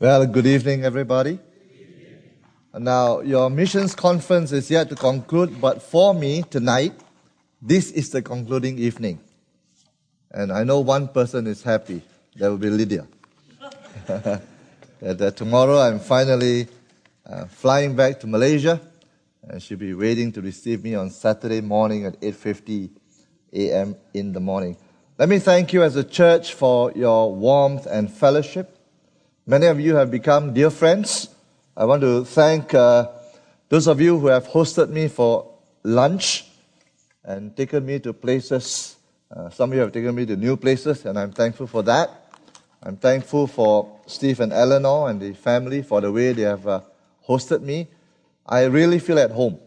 Well, good evening, everybody. Now, your missions conference is yet to conclude, but for me tonight, this is the concluding evening. And I know one person is happy. That will be Lydia. that, tomorrow I'm finally uh, flying back to Malaysia, and she'll be waiting to receive me on Saturday morning at 8:50 a.m. in the morning. Let me thank you as a church for your warmth and fellowship. Many of you have become dear friends. I want to thank uh, those of you who have hosted me for lunch and taken me to places. Uh, some of you have taken me to new places, and I'm thankful for that. I'm thankful for Steve and Eleanor and the family for the way they have uh, hosted me. I really feel at home.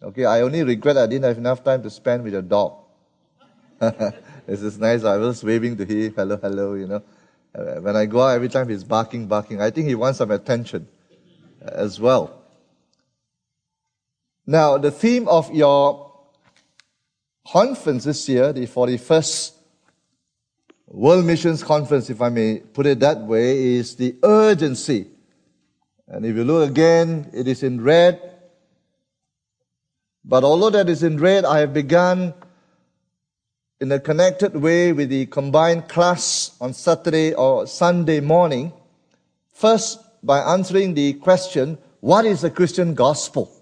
Okay, I only regret I didn't have enough time to spend with the dog. this is nice. I was waving to him, hello, hello, you know. Uh, when I go out, every time he's barking, barking. I think he wants some attention as well. Now, the theme of your conference this year, the 41st World Missions Conference, if I may put it that way, is the urgency. And if you look again, it is in red. But although that is in red, I have begun in a connected way with the combined class on Saturday or Sunday morning, first by answering the question, what is the Christian gospel?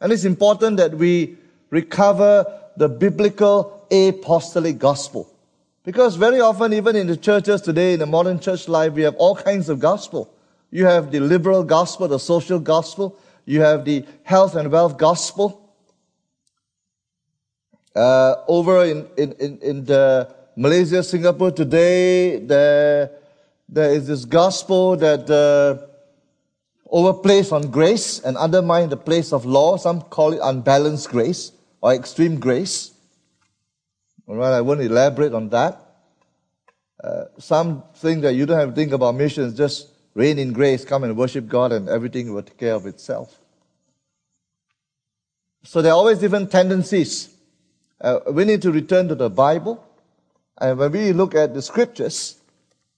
And it's important that we recover the biblical apostolic gospel. Because very often, even in the churches today, in the modern church life, we have all kinds of gospel. You have the liberal gospel, the social gospel. You have the health and wealth gospel. Uh, over in, in, in, in the Malaysia, Singapore today, there, there is this gospel that uh, overplays on grace and undermine the place of law. Some call it unbalanced grace or extreme grace. All right, I won't elaborate on that. Uh, some think that you don't have to think about missions, just reign in grace, come and worship God, and everything will take care of itself. So there are always different tendencies. Uh, we need to return to the Bible. And when we look at the scriptures,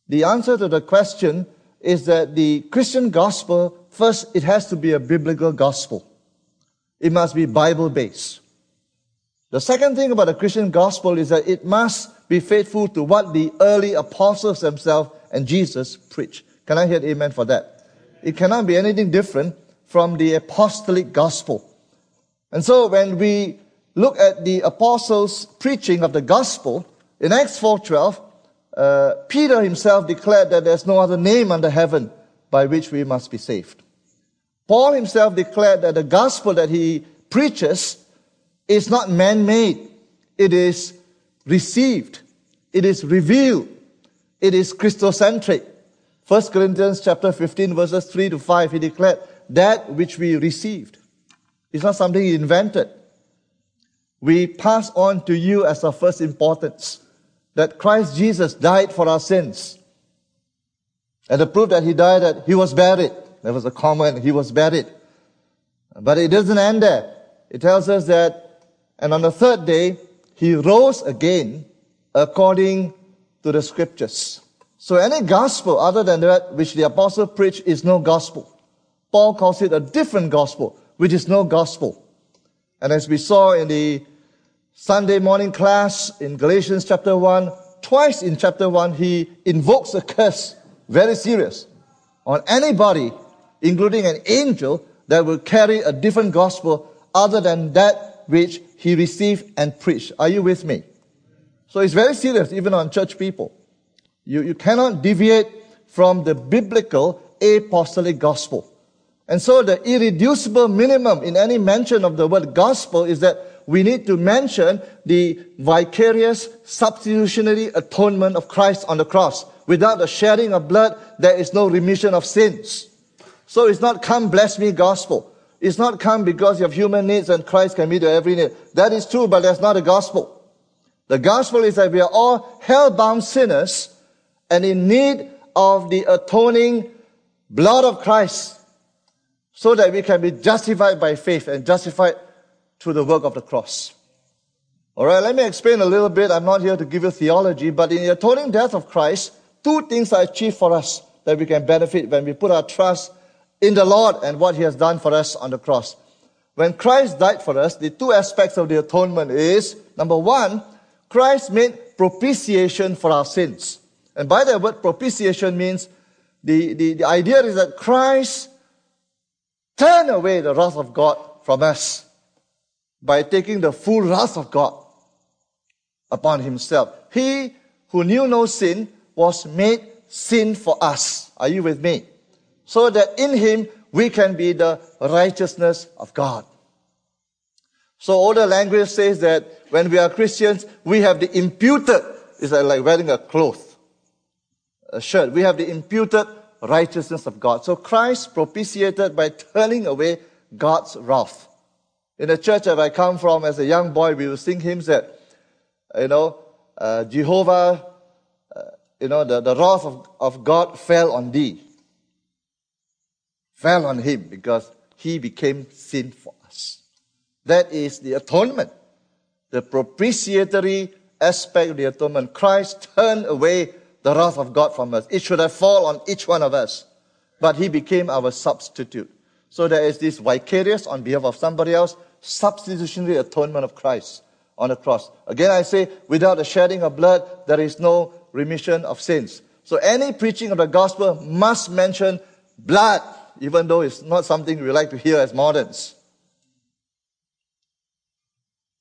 the answer to the question is that the Christian gospel, first, it has to be a biblical gospel. It must be Bible based. The second thing about the Christian gospel is that it must be faithful to what the early apostles themselves and Jesus preached. Can I hear amen for that? It cannot be anything different from the apostolic gospel. And so when we look at the apostles' preaching of the gospel, in Acts 4.12, uh, Peter himself declared that there's no other name under heaven by which we must be saved. Paul himself declared that the gospel that he preaches is not man-made. It is received. It is revealed. It is Christocentric. 1 Corinthians chapter 15 verses 3 to 5, he declared that which we received. It's not something he invented we pass on to you as of first importance that Christ Jesus died for our sins. And the proof that he died that he was buried. There was a comment, he was buried. But it doesn't end there. It tells us that, and on the third day, he rose again according to the scriptures. So any gospel other than that which the apostle preached is no gospel. Paul calls it a different gospel, which is no gospel. And as we saw in the Sunday morning class in Galatians chapter 1, twice in chapter 1, he invokes a curse, very serious, on anybody, including an angel, that will carry a different gospel other than that which he received and preached. Are you with me? So it's very serious, even on church people. You, you cannot deviate from the biblical apostolic gospel. And so the irreducible minimum in any mention of the word gospel is that we need to mention the vicarious substitutionary atonement of Christ on the cross. Without the shedding of blood, there is no remission of sins. So it's not come bless me gospel. It's not come because you have human needs and Christ can meet every need. That is true, but that's not a gospel. The gospel is that we are all hell-bound sinners and in need of the atoning blood of Christ so that we can be justified by faith and justified through the work of the cross. All right, let me explain a little bit. I'm not here to give you theology, but in the atoning death of Christ, two things are achieved for us. that we can benefit when we put our trust in the Lord and what He has done for us on the cross. When Christ died for us, the two aspects of the atonement is number one, Christ made propitiation for our sins. And by the word propitiation means the, the, the idea is that Christ turned away the wrath of God from us by taking the full wrath of God upon himself. He who knew no sin was made sin for us. Are you with me? So that in him we can be the righteousness of God. So older language says that when we are Christians, we have the imputed, it's like wearing a cloth, a shirt. We have the imputed righteousness of God. So Christ propitiated by turning away God's wrath. In the church that I come from as a young boy, we would sing hymns that, you know, uh, Jehovah, uh, you know, the, the wrath of, of God fell on thee. Fell on him because he became sin for us. That is the atonement. The propitiatory aspect of the atonement. Christ turned away the wrath of God from us. It should have fallen on each one of us. But he became our substitute. So there is this vicarious on behalf of somebody else, substitutionary atonement of Christ on the cross. Again, I say, without the shedding of blood, there is no remission of sins. So any preaching of the gospel must mention blood, even though it's not something we like to hear as moderns.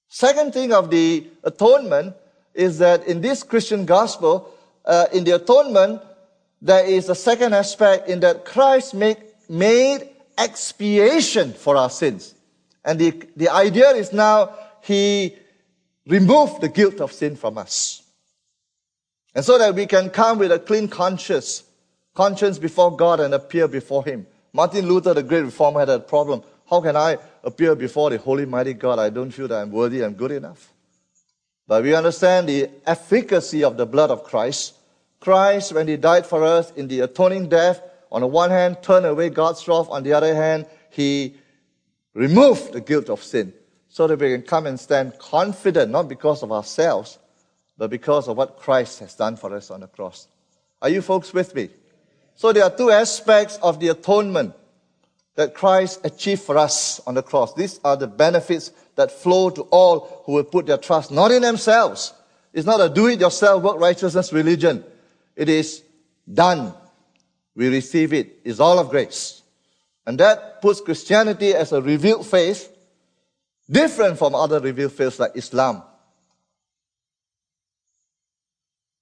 Second thing of the atonement is that in this Christian gospel, uh, in the atonement, there is a second aspect in that Christ make, made expiation for our sins. And the, the idea is now he removed the guilt of sin from us. And so that we can come with a clean conscience, conscience before God and appear before him. Martin Luther, the great reformer, had a problem. How can I appear before the holy mighty God? I don't feel that I'm worthy and good enough. But we understand the efficacy of the blood of Christ. Christ, when he died for us in the atoning death, on the one hand, turned away God's wrath. On the other hand, he removed the guilt of sin so that we can come and stand confident, not because of ourselves, but because of what Christ has done for us on the cross. Are you folks with me? So there are two aspects of the atonement that Christ achieved for us on the cross. These are the benefits that flow to all who will put their trust not in themselves. It's not a do-it-yourself work righteousness religion. It is done. We receive it. It's all of grace. And that puts Christianity as a revealed faith, different from other revealed faiths like Islam.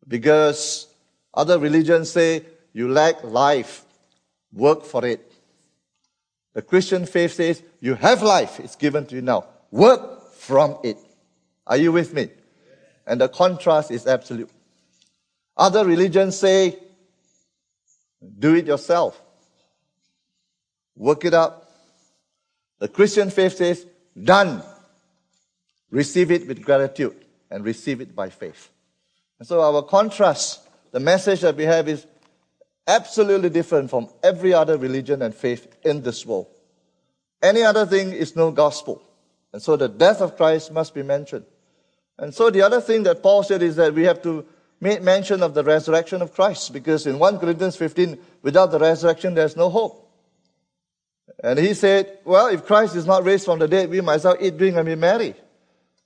Because other religions say you lack life, work for it. The Christian faith says you have life, it's given to you now. Work from it. Are you with me? And the contrast is absolute. Other religions say do it yourself. Work it up. The Christian faith says, done. Receive it with gratitude and receive it by faith. And so our contrast, the message that we have is absolutely different from every other religion and faith in this world. Any other thing is no gospel. And so the death of Christ must be mentioned. And so the other thing that Paul said is that we have to make mention of the resurrection of Christ because in 1 Corinthians 15, without the resurrection, there's no hope. And he said, well, if Christ is not raised from the dead, we might as well eat, drink, and be merry.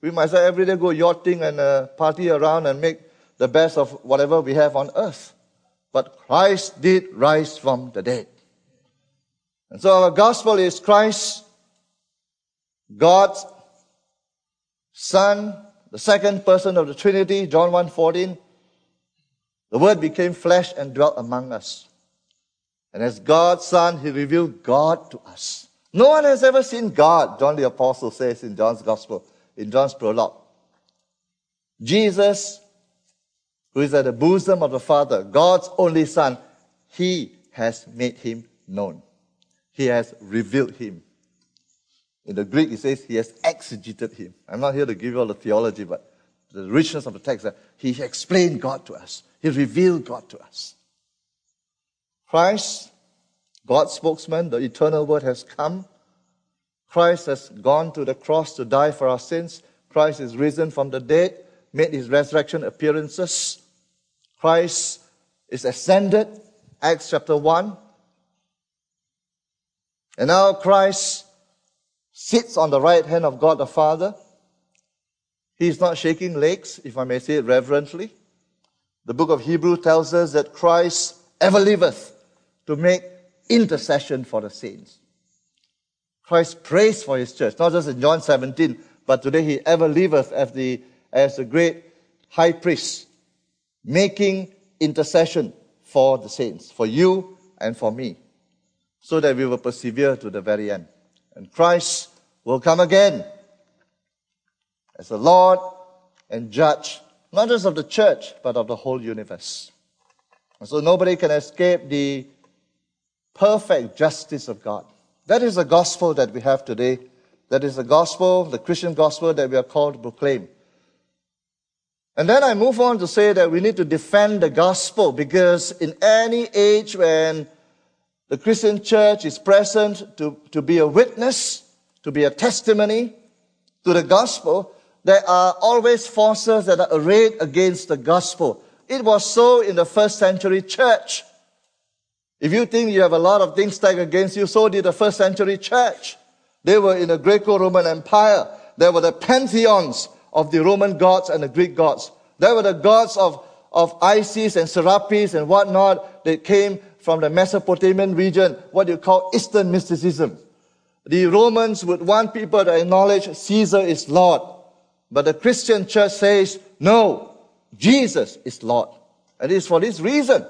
We might as well every day go yachting and uh, party around and make the best of whatever we have on earth. But Christ did rise from the dead. And so our gospel is Christ, God's Son, the second person of the Trinity, John 1.14. The Word became flesh and dwelt among us. And as God's Son, He revealed God to us. No one has ever seen God, John the Apostle says in John's Gospel, in John's prologue. Jesus, who is at the bosom of the Father, God's only Son, He has made Him known. He has revealed Him. In the Greek, it says He has exegeted Him. I'm not here to give you all the theology, but the richness of the text, that He explained God to us. He revealed God to us. Christ, God's spokesman, the eternal word has come. Christ has gone to the cross to die for our sins. Christ is risen from the dead, made his resurrection appearances. Christ is ascended, Acts chapter 1. And now Christ sits on the right hand of God the Father. He is not shaking legs, if I may say it reverently. The book of Hebrew tells us that Christ ever liveth to make intercession for the saints. Christ prays for his church, not just in John 17, but today he ever liveth as the, as the great high priest, making intercession for the saints, for you and for me, so that we will persevere to the very end. And Christ will come again as the Lord and judge, not just of the church, but of the whole universe. And so nobody can escape the perfect justice of God. That is the gospel that we have today. That is the gospel, the Christian gospel that we are called to proclaim. And then I move on to say that we need to defend the gospel because in any age when the Christian church is present to, to be a witness, to be a testimony to the gospel, there are always forces that are arrayed against the gospel. It was so in the first century church. If you think you have a lot of things stacked against you, so did the first century church. They were in the Greco-Roman Empire. There were the pantheons of the Roman gods and the Greek gods. There were the gods of, of Isis and Serapis and whatnot that came from the Mesopotamian region, what you call Eastern mysticism. The Romans would want people to acknowledge Caesar is Lord. But the Christian church says, no, Jesus is Lord. And it is for this reason,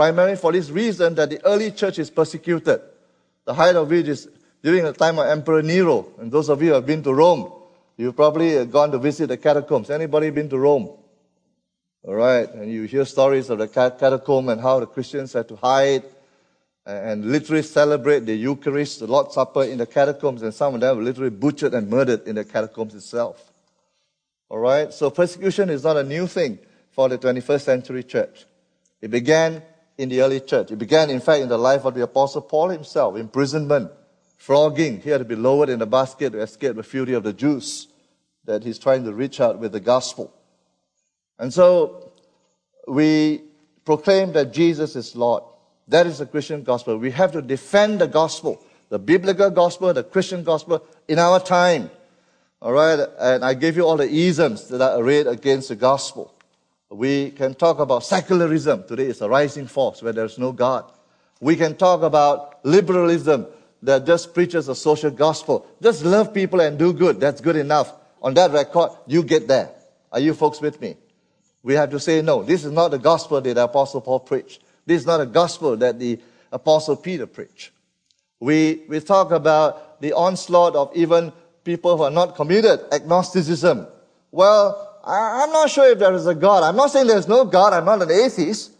primarily for this reason, that the early church is persecuted. The height of which is during the time of Emperor Nero. And those of you who have been to Rome, you've probably gone to visit the catacombs. Anybody been to Rome? All right. And you hear stories of the catacomb and how the Christians had to hide and literally celebrate the Eucharist, the Lord's Supper in the catacombs. And some of them were literally butchered and murdered in the catacombs itself. All right. So persecution is not a new thing for the 21st century church. It began in the early church. It began, in fact, in the life of the Apostle Paul himself, imprisonment, flogging. He had to be lowered in a basket to escape the fury of the Jews that he's trying to reach out with the gospel. And so we proclaim that Jesus is Lord. That is the Christian gospel. We have to defend the gospel, the biblical gospel, the Christian gospel in our time. All right. And I gave you all the isms that are arrayed against the gospel. We can talk about secularism. Today is a rising force where there's no God. We can talk about liberalism that just preaches a social gospel. Just love people and do good. That's good enough. On that record, you get there. Are you folks with me? We have to say, no, this is not the gospel that the Apostle Paul preached. This is not a gospel that the Apostle Peter preached. We, we talk about the onslaught of even people who are not committed, agnosticism. Well, I, am not sure if there is a God. I'm not saying there's no God. I'm not an atheist.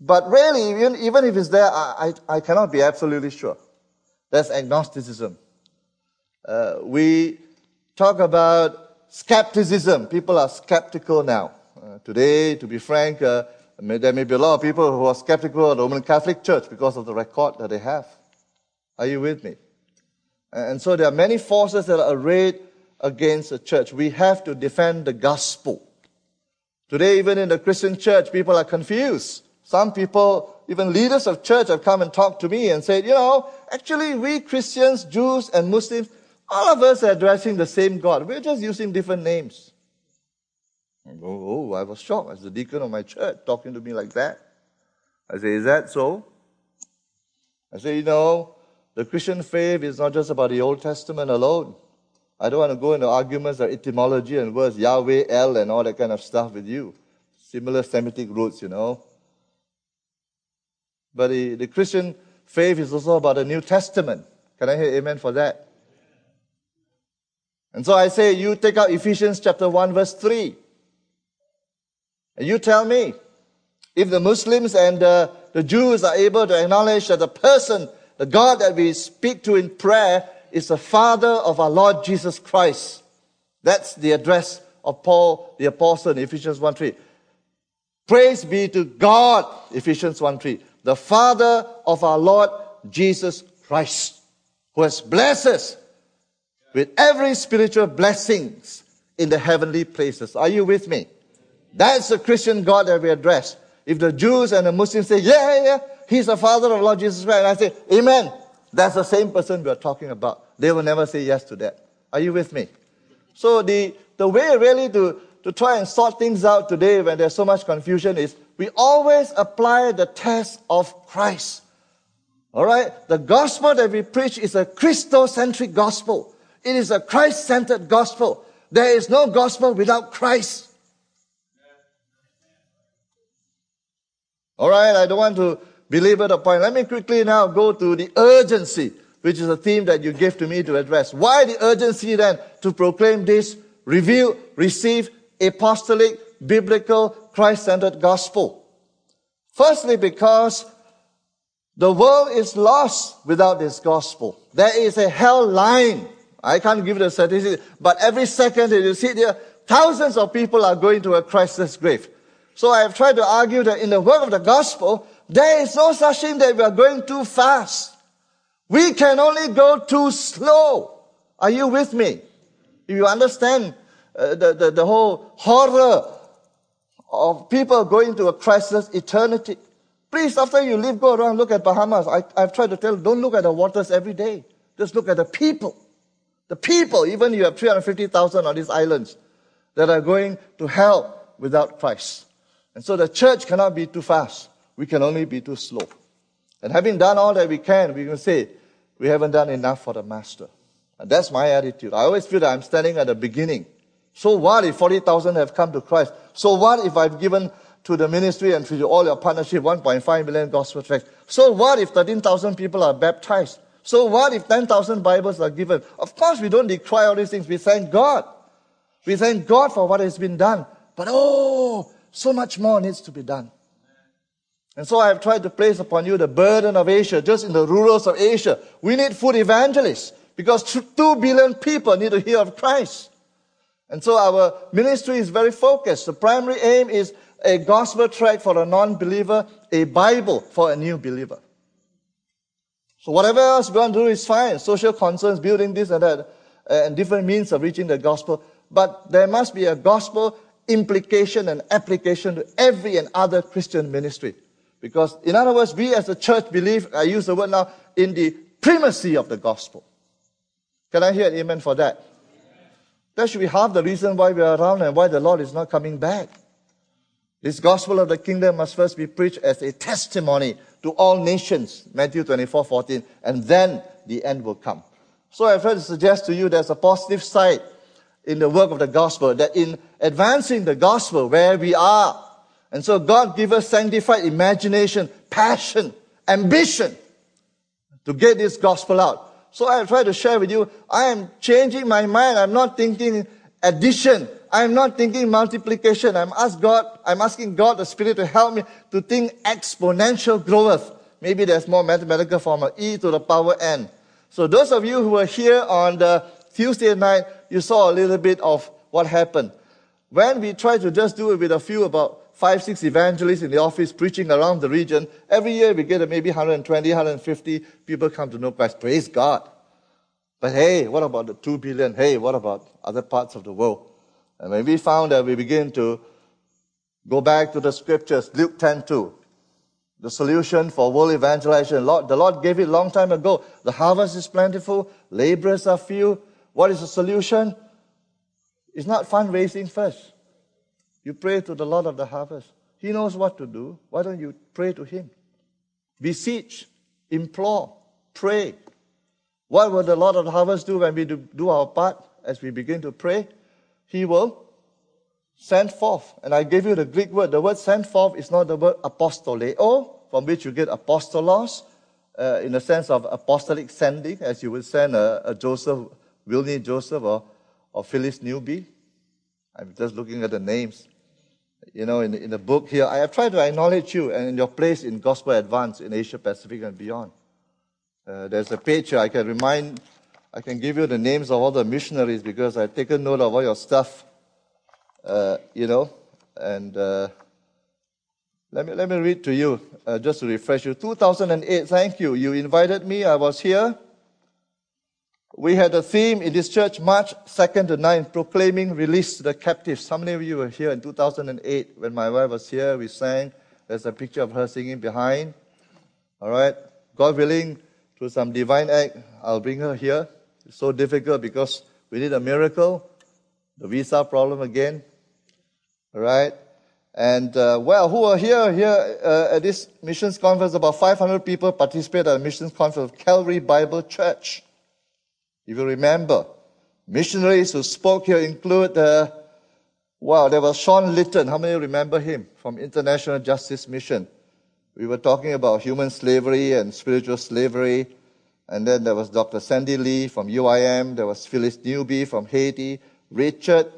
But really, even, even if it's there, I, I, I cannot be absolutely sure. That's agnosticism. Uh, we talk about skepticism. People are skeptical now. Uh, today, to be frank, uh, there may be a lot of people who are skeptical of the Roman Catholic Church because of the record that they have. Are you with me? And so there are many forces that are arrayed against the church. We have to defend the gospel. Today, even in the Christian church, people are confused. Some people, even leaders of church, have come and talked to me and said, you know, actually, we Christians, Jews, and Muslims, all of us are addressing the same God. We're just using different names. I oh, oh, I was shocked as the deacon of my church talking to me like that. I say, is that so? I say, you know, the Christian faith is not just about the Old Testament alone. I don't want to go into arguments or etymology and words, Yahweh, El, and all that kind of stuff with you. Similar Semitic roots, you know. But the, the Christian faith is also about the New Testament. Can I hear amen for that? And so I say, you take out Ephesians chapter 1, verse 3. And you tell me, if the Muslims and the, the Jews are able to acknowledge that the person, the God that we speak to in prayer, is the Father of our Lord Jesus Christ. That's the address of Paul the Apostle in Ephesians 1 3. Praise be to God, Ephesians 1 3, the Father of our Lord Jesus Christ, who has blessed us with every spiritual blessings in the heavenly places. Are you with me? That's the Christian God that we address. If the Jews and the Muslims say, yeah, yeah, yeah, he's the father of Lord Jesus Christ, and I say, amen, that's the same person we are talking about. They will never say yes to that. Are you with me? So the, the way really to, to try and sort things out today when there's so much confusion is we always apply the test of Christ. All right? The gospel that we preach is a Christocentric gospel. It is a Christ-centered gospel. There is no gospel without Christ. All right, I don't want to the point. Let me quickly now go to the urgency, which is a theme that you gave to me to address. Why the urgency then to proclaim this reveal, receive, apostolic, biblical, Christ-centered gospel? Firstly, because the world is lost without this gospel. There is a hell line. I can't give the statistics, but every second that you sit there, thousands of people are going to a Christless grave. So I have tried to argue that in the work of the gospel, there is no such thing that we are going too fast. We can only go too slow. Are you with me? If you understand uh, the, the, the whole horror of people going to a crisis eternity, please, after you leave, go around, look at Bahamas. I, I've tried to tell, don't look at the waters every day. Just look at the people. The people, even you have 350,000 on these islands that are going to hell without Christ. And so the church cannot be too fast. We can only be too slow. And having done all that we can, we can say, we haven't done enough for the master. And that's my attitude. I always feel that I'm standing at the beginning. So what if 40,000 have come to Christ? So what if I've given to the ministry and to all your partnership 1.5 million gospel tracts? So what if 13,000 people are baptized? So what if 10,000 Bibles are given? Of course, we don't decry all these things. We thank God. We thank God for what has been done. But oh, so much more needs to be done. And so I have tried to place upon you the burden of Asia, just in the rurals of Asia. We need food evangelists because two billion people need to hear of Christ. And so our ministry is very focused. The primary aim is a gospel tract for a non-believer, a Bible for a new believer. So whatever else we want to do is fine. Social concerns, building this and that, uh, and different means of reaching the gospel. But there must be a gospel implication and application to every and other Christian ministry. Because, in other words, we as a church believe, I use the word now, in the primacy of the gospel. Can I hear an amen for that? That should be half the reason why we are around and why the Lord is not coming back. This gospel of the kingdom must first be preached as a testimony to all nations, Matthew 24, 14, and then the end will come. So I've to suggest to you there's a positive side in the work of the gospel, that in advancing the gospel where we are, and so God give us sanctified imagination, passion, ambition to get this gospel out. So I try to share with you, I am changing my mind. I'm not thinking addition. I'm not thinking multiplication. I'm ask God, I'm asking God, the Spirit, to help me to think exponential growth. Maybe there's more mathematical formula, e to the power n. So those of you who were here on the Tuesday night, you saw a little bit of what happened. When we try to just do it with a few about five, six evangelists in the office preaching around the region, every year we get maybe 120, 150 people come to know Christ. Praise God. But hey, what about the two billion? Hey, what about other parts of the world? And when we found that we begin to go back to the scriptures, Luke 10 2, the solution for world evangelization, Lord, the Lord gave it a long time ago. The harvest is plentiful, laborers are few, what is the solution? It's not fundraising first. You pray to the Lord of the harvest. He knows what to do. Why don't you pray to Him? Beseech, implore, pray. What will the Lord of the harvest do when we do our part as we begin to pray? He will send forth. And I gave you the Greek word. The word send forth is not the word apostello, from which you get apostolos, uh, in the sense of apostolic sending, as you would send a, a Joseph Wilnie Joseph or, or Phyllis Newby. I'm just looking at the names. You know, in, in the book here, I have tried to acknowledge you and your place in Gospel Advance in Asia Pacific and beyond. Uh, there's a page here I can remind, I can give you the names of all the missionaries because I've taken note of all your stuff, uh, you know, and uh, let, me, let me read to you uh, just to refresh you. 2008, thank you. You invited me, I was here. We had a theme in this church, March 2nd to 9th, proclaiming release to the captives. How many of you were here in 2008 when my wife was here? We sang There's a picture of her singing behind. All right. God willing, through some divine act, I'll bring her here. It's so difficult because we need a miracle. The visa problem again. All right. And uh, well, who are here here uh, at this missions conference? About 500 people participate at the missions conference of Calvary Bible Church. If you remember, missionaries who spoke here include, uh, wow, there was Sean Litton. How many remember him from International Justice Mission? We were talking about human slavery and spiritual slavery. And then there was Dr. Sandy Lee from UIM. There was Phyllis Newby from Haiti. Richard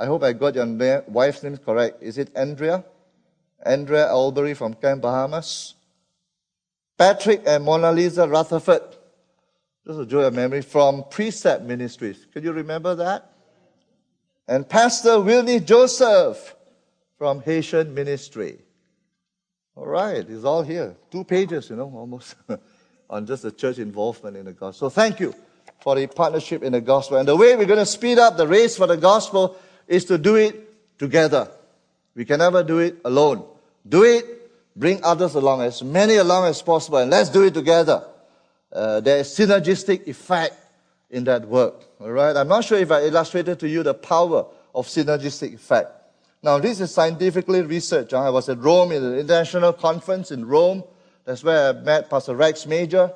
I hope I got your wife's name correct. Is it Andrea? Andrea Albury from Camp Bahamas. Patrick and Mona Lisa Rutherford. Just a joy of memory from Precept Ministries. Can you remember that? And Pastor Willie Joseph from Haitian Ministry. All right, it's all here. Two pages, you know, almost on just the church involvement in the gospel. So thank you for the partnership in the gospel. And the way we're going to speed up the race for the gospel is to do it together. We can never do it alone. Do it, bring others along, as many along as possible, and let's do it together. Uh, there is synergistic effect in that work. All right. I'm not sure if I illustrated to you the power of synergistic effect. Now, this is scientifically researched. I was at Rome in the international conference in Rome. That's where I met Pastor Rex Major.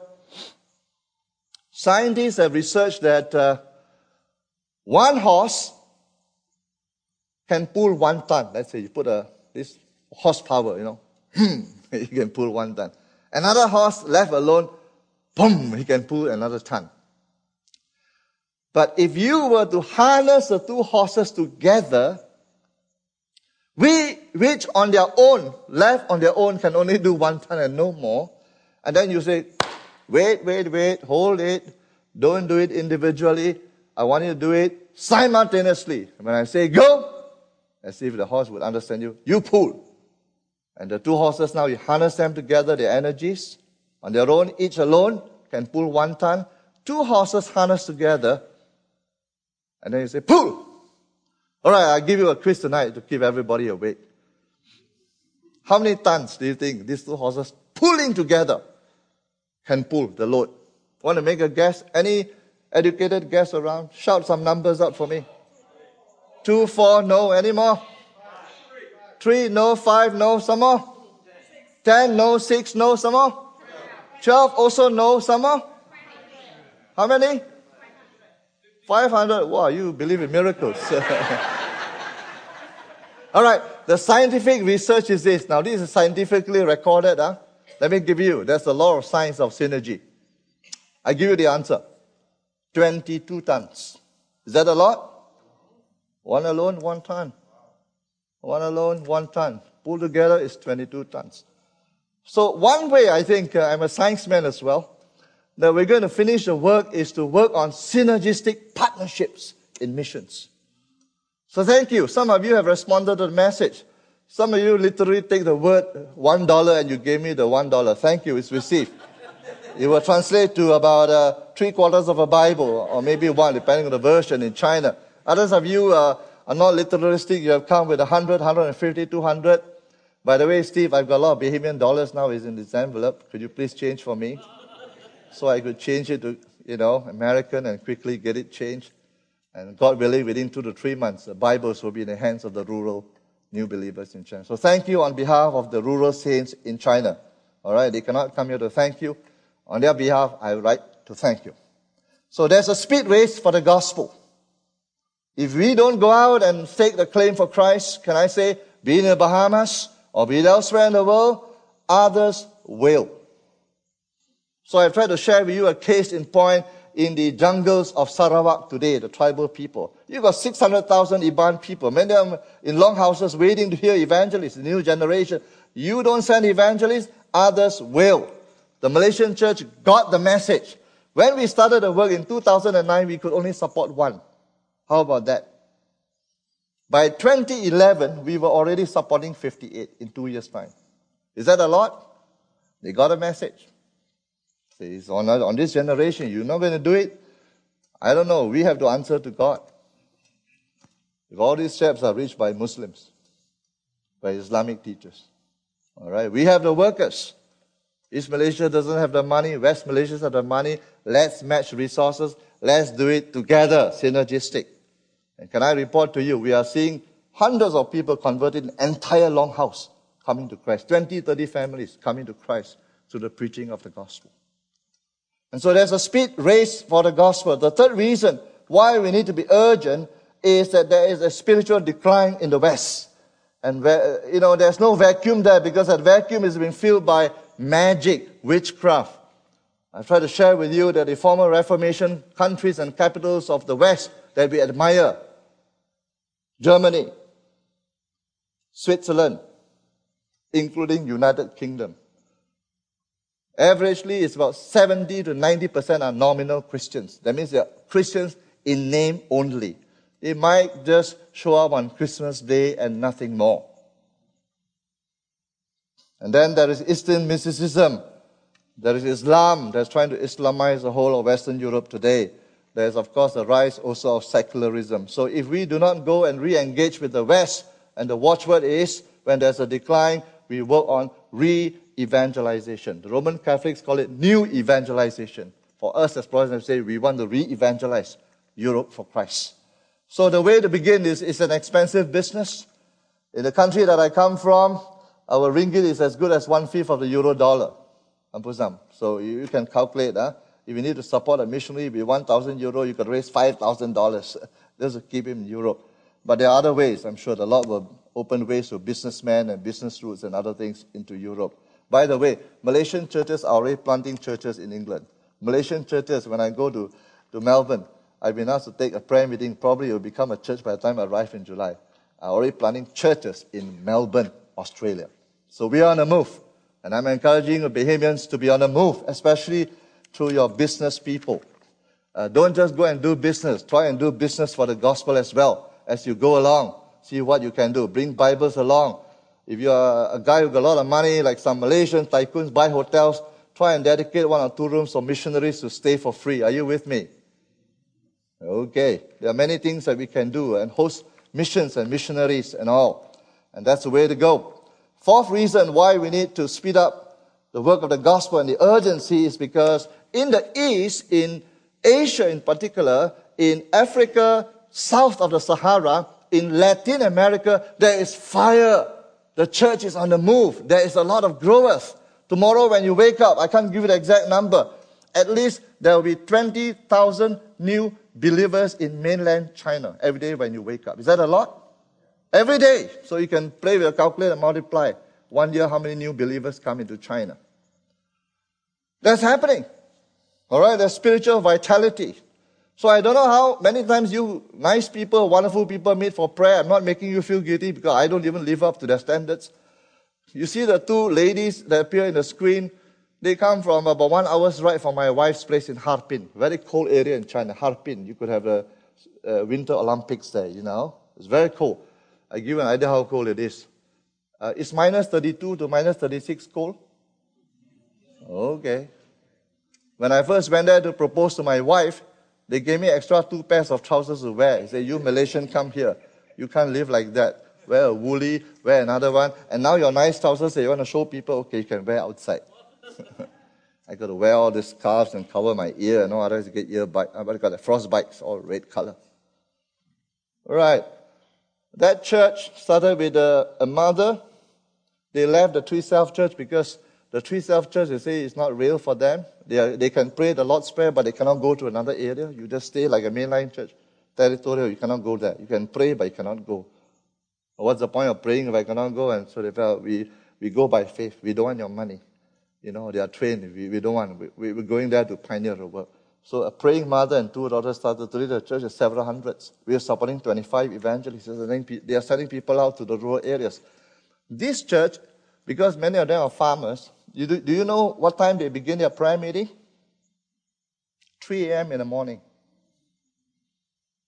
Scientists have researched that uh, one horse can pull one ton. Let's say you put a this horsepower, you know, you can pull one ton. Another horse left alone, boom, he can pull another ton. But if you were to harness the two horses together, we, which on their own, left on their own, can only do one ton and no more. And then you say, wait, wait, wait, hold it. Don't do it individually. I want you to do it simultaneously. When I say go, and see if the horse would understand you. You pull. And the two horses now, you harness them together, their energies. On their own, each alone can pull one ton. Two horses harnessed together. And then you say, pull! All right, I'll give you a quiz tonight to keep everybody awake. How many tons do you think these two horses pulling together can pull the load? Want to make a guess? Any educated guess around? Shout some numbers out for me. Two, four, no anymore. Three, no. Five, no. Some more. Ten, no. Six, no. Some more. Twelve, also no. Some. How many? 500. Wow, you believe in miracles. All right, the scientific research is this. Now, this is scientifically recorded. Huh? Let me give you. That's the law of science of synergy. I give you the answer 22 tons. Is that a lot? One alone, one ton. One alone, one ton. Pulled together is 22 tons. So one way I think, uh, I'm a science man as well, that we're going to finish the work is to work on synergistic partnerships in missions. So thank you. Some of you have responded to the message. Some of you literally take the word one dollar and you gave me the one dollar. Thank you. It's received. it will translate to about uh, three quarters of a Bible or maybe one, depending on the version in China. Others of you uh, are not literalistic. You have come with 100, 150, 200. By the way, Steve, I've got a lot of Bahamian dollars now is in this envelope. Could you please change for me? So I could change it to, you know, American and quickly get it changed. And God willing, within two to three months, the Bibles will be in the hands of the rural new believers in China. So thank you on behalf of the rural saints in China. All right, they cannot come here to thank you. On their behalf, I would like to thank you. So there's a speed race for the gospel. If we don't go out and stake the claim for Christ, can I say, be in the Bahamas or be it elsewhere in the world, others will. So I've tried to share with you a case in point in the jungles of Sarawak today, the tribal people. You've got 600,000 Iban people, many of them in longhouses waiting to hear evangelists, the new generation. You don't send evangelists, others will. The Malaysian church got the message. When we started the work in 2009, we could only support one. How about that? By 2011, we were already supporting 58 in two years' time. Is that a lot? They got a message. Says, on, on this generation, you're not going to do it. I don't know. We have to answer to God. If all these steps are reached by Muslims, by Islamic teachers, All right. We have the workers. East Malaysia doesn't have the money. West Malaysia has the money. Let's match resources. Let's do it together, synergistic. And can I report to you, we are seeing hundreds of people converted entire longhouse coming to Christ. 20, 30 families coming to Christ through the preaching of the gospel. And so there's a speed race for the gospel. The third reason why we need to be urgent is that there is a spiritual decline in the West. And, you know, there's no vacuum there because that vacuum is being filled by magic, witchcraft. I've tried to share with you that the former Reformation countries and capitals of the West that we admire, Germany, Switzerland, including United Kingdom. Averagely, it's about 70 to 90% are nominal Christians. That means they're Christians in name only. They might just show up on Christmas Day and nothing more. And then there is Eastern mysticism. There is Islam that's trying to Islamize the whole of Western Europe today. There's, of course, the rise also of secularism. So if we do not go and re engage with the West, and the watchword is when there's a decline, we work on re evangelization. The Roman Catholics call it new evangelization. For us as Protestants, say we want to re evangelize Europe for Christ. So the way to begin is it's an expensive business. In the country that I come from, our ringgit is as good as one fifth of the euro dollar. So you can calculate, huh? If you need to support a missionary with 1,000 euro, you could raise $5,000 just to keep him in Europe. But there are other ways. I'm sure the Lord will open ways for businessmen and business routes and other things into Europe. By the way, Malaysian churches are already planting churches in England. Malaysian churches, when I go to, to Melbourne, I've been asked to take a prayer meeting. Probably it will become a church by the time I arrive in July. I'm already planting churches in Melbourne, Australia. So we are on the move. And I'm encouraging the Bahamians to be on the move, especially through your business people. Uh, don't just go and do business. Try and do business for the gospel as well as you go along. See what you can do. Bring Bibles along. If you're a guy with a lot of money, like some Malaysian tycoons buy hotels, try and dedicate one or two rooms for missionaries to stay for free. Are you with me? Okay. There are many things that we can do and host missions and missionaries and all. And that's the way to go. Fourth reason why we need to speed up the work of the gospel and the urgency is because in the East, in Asia in particular, in Africa, south of the Sahara, in Latin America, there is fire. The church is on the move. There is a lot of growth. Tomorrow when you wake up, I can't give you the exact number. At least there will be 20,000 new believers in mainland China every day when you wake up. Is that a lot? Every day. So you can play with a calculator and multiply. One year, how many new believers come into China? That's happening. All right, there's spiritual vitality. So I don't know how many times you nice people, wonderful people meet for prayer. I'm not making you feel guilty because I don't even live up to their standards. You see the two ladies that appear in the screen. They come from about one hour's ride from my wife's place in Harbin, very cold area in China. Harbin, you could have the Winter Olympics there. You know, it's very cold. I give you an idea how cold it is. Uh, it's minus 32 to minus 36 cold. Okay. When I first went there to propose to my wife, they gave me extra two pairs of trousers to wear. They said, You Malaysian, come here. You can't live like that. Wear a woolly, wear another one. And now your nice trousers that you want to show people, okay, you can wear outside. I got to wear all these scarves and cover my ear and all, otherwise get ear bite. I got the frostbites, all red color. All right. That church started with a, a mother. They left the Three Self Church because the Three Self Church, they say, is not real for them. They, are, they can pray the Lord's Prayer, but they cannot go to another area. You just stay like a mainline church, territorial. You cannot go there. You can pray, but you cannot go. What's the point of praying if I cannot go? And so they felt, we, we go by faith. We don't want your money. You know, they are trained. We, we don't want. We, we're going there to pioneer the work. So a praying mother and two daughters started to lead the church of several hundreds. We are supporting 25 evangelists. They are sending people out to the rural areas. This church, because many of them are farmers, you do, do you know what time they begin their prayer meeting? 3 a.m. in the morning.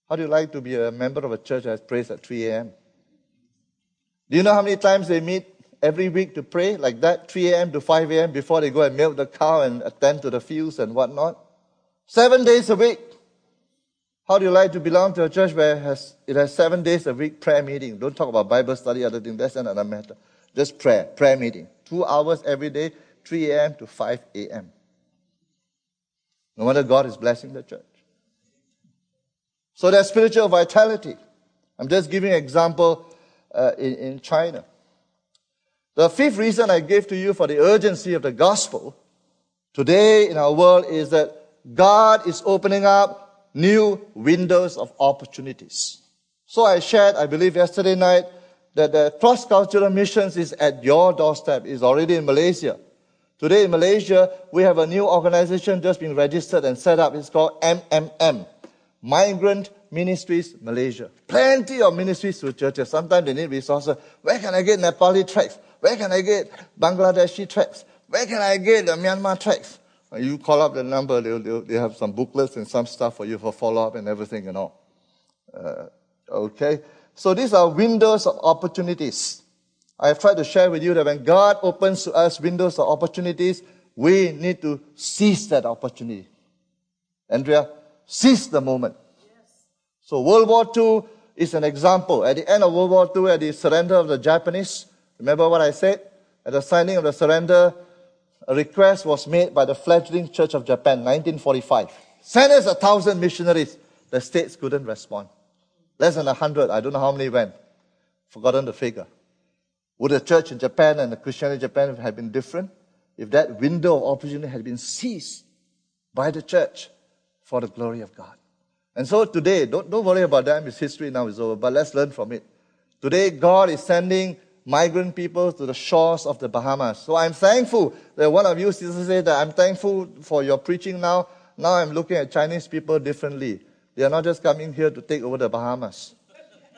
How do you like to be a member of a church that prays at 3 a.m.? Do you know how many times they meet every week to pray like that, 3 a.m. to 5 a.m. before they go and milk the cow and attend to the fields and whatnot? Seven days a week. How do you like to belong to a church where it has, it has seven days a week prayer meeting? Don't talk about Bible study, other things. That's another matter. Just prayer, prayer meeting. Two hours every day, 3 a.m. to 5 a.m. No wonder God is blessing the church. So there's spiritual vitality. I'm just giving an example uh, in, in China. The fifth reason I gave to you for the urgency of the gospel today in our world is that God is opening up new windows of opportunities. So I shared, I believe yesterday night, that the cross-cultural missions is at your doorstep, is already in Malaysia. Today in Malaysia, we have a new organization just been registered and set up. It's called MMM, Migrant Ministries Malaysia. Plenty of ministries to churches. Sometimes they need resources. Where can I get Nepali tracks? Where can I get Bangladeshi tracks? Where can I get the Myanmar tracks? You call up the number, they'll, they'll, they have some booklets and some stuff for you for follow up and everything and all. Uh, okay? So these are windows of opportunities. I have tried to share with you that when God opens to us windows of opportunities, we need to seize that opportunity. Andrea, seize the moment. Yes. So World War II is an example. At the end of World War II, at the surrender of the Japanese, remember what I said? At the signing of the surrender, a request was made by the fledgling Church of Japan, 1945. Send us a thousand missionaries. The states couldn't respond. Less than a hundred. I don't know how many went. Forgotten the figure. Would the church in Japan and the Christianity in Japan have been different if that window of opportunity had been seized by the church for the glory of God? And so today, don't, don't worry about that. It's history now is over, but let's learn from it. Today, God is sending migrant people to the shores of the Bahamas. So I'm thankful that one of you sisters said that I'm thankful for your preaching now. Now I'm looking at Chinese people differently. They are not just coming here to take over the Bahamas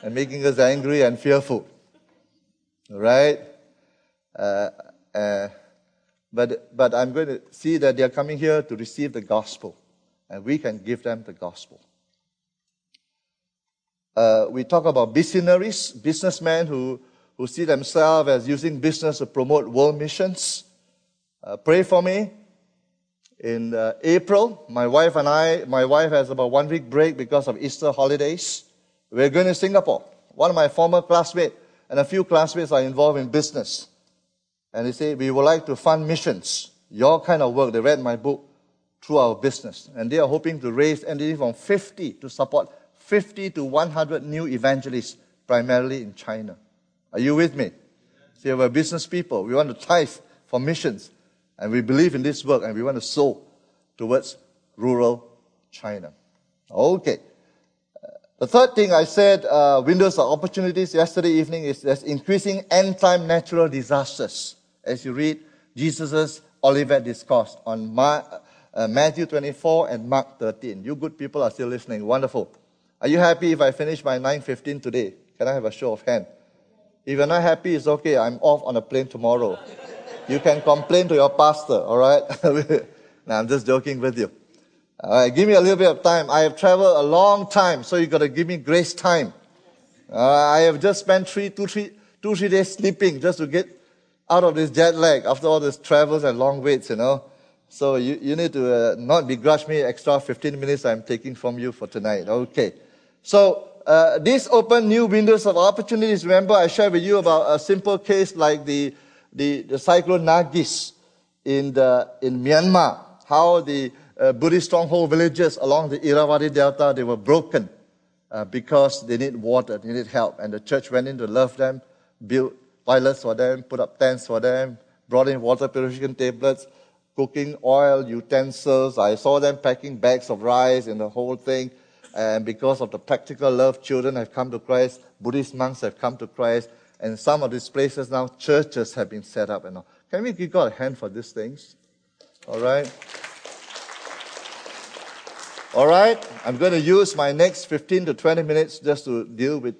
and making us angry and fearful. Right? Uh, uh, but, but I'm going to see that they are coming here to receive the gospel, and we can give them the gospel. Uh, we talk about missionaries, businessmen who, who see themselves as using business to promote world missions. Uh, pray for me. In uh, April, my wife and I, my wife has about one week break because of Easter holidays. We're going to Singapore. One of my former classmates and a few classmates are involved in business. And they say, we would like to fund missions, your kind of work. They read my book through our business. And they are hoping to raise anything from 50 to support 50 to 100 new evangelists, primarily in China. Are you with me? See, we're business people. We want to tithe for missions. And we believe in this work and we want to sow towards rural China. Okay. The third thing I said, uh, windows of opportunities yesterday evening is there's increasing end time natural disasters. As you read Jesus' Olivet Discourse on Ma- uh, Matthew 24 and Mark 13. You good people are still listening. Wonderful. Are you happy if I finish by 9.15 today? Can I have a show of hand? If you're not happy, it's okay. I'm off on a plane tomorrow. You can complain to your pastor, all right? now, I'm just joking with you. All right, give me a little bit of time. I have traveled a long time, so you got to give me grace time. Uh, I have just spent three, two, three, two, three days sleeping just to get out of this jet lag after all these travels and long waits, you know. So you, you need to uh, not begrudge me extra 15 minutes I'm taking from you for tonight. Okay. So uh, these open new windows of opportunities. Remember, I shared with you about a simple case like the the, the cyclone Nargis in the in Myanmar. How the uh, Buddhist stronghold villages along the Irrawaddy Delta, they were broken uh, because they need water, they need help. And the church went in to love them, built toilets for them, put up tents for them, brought in water purification tablets, cooking oil, utensils. I saw them packing bags of rice and the whole thing. And because of the practical love, children have come to Christ, Buddhist monks have come to Christ, and some of these places now, churches have been set up and all. Can we give God a hand for these things? All right. All right, I'm going to use my next 15 to 20 minutes just to deal with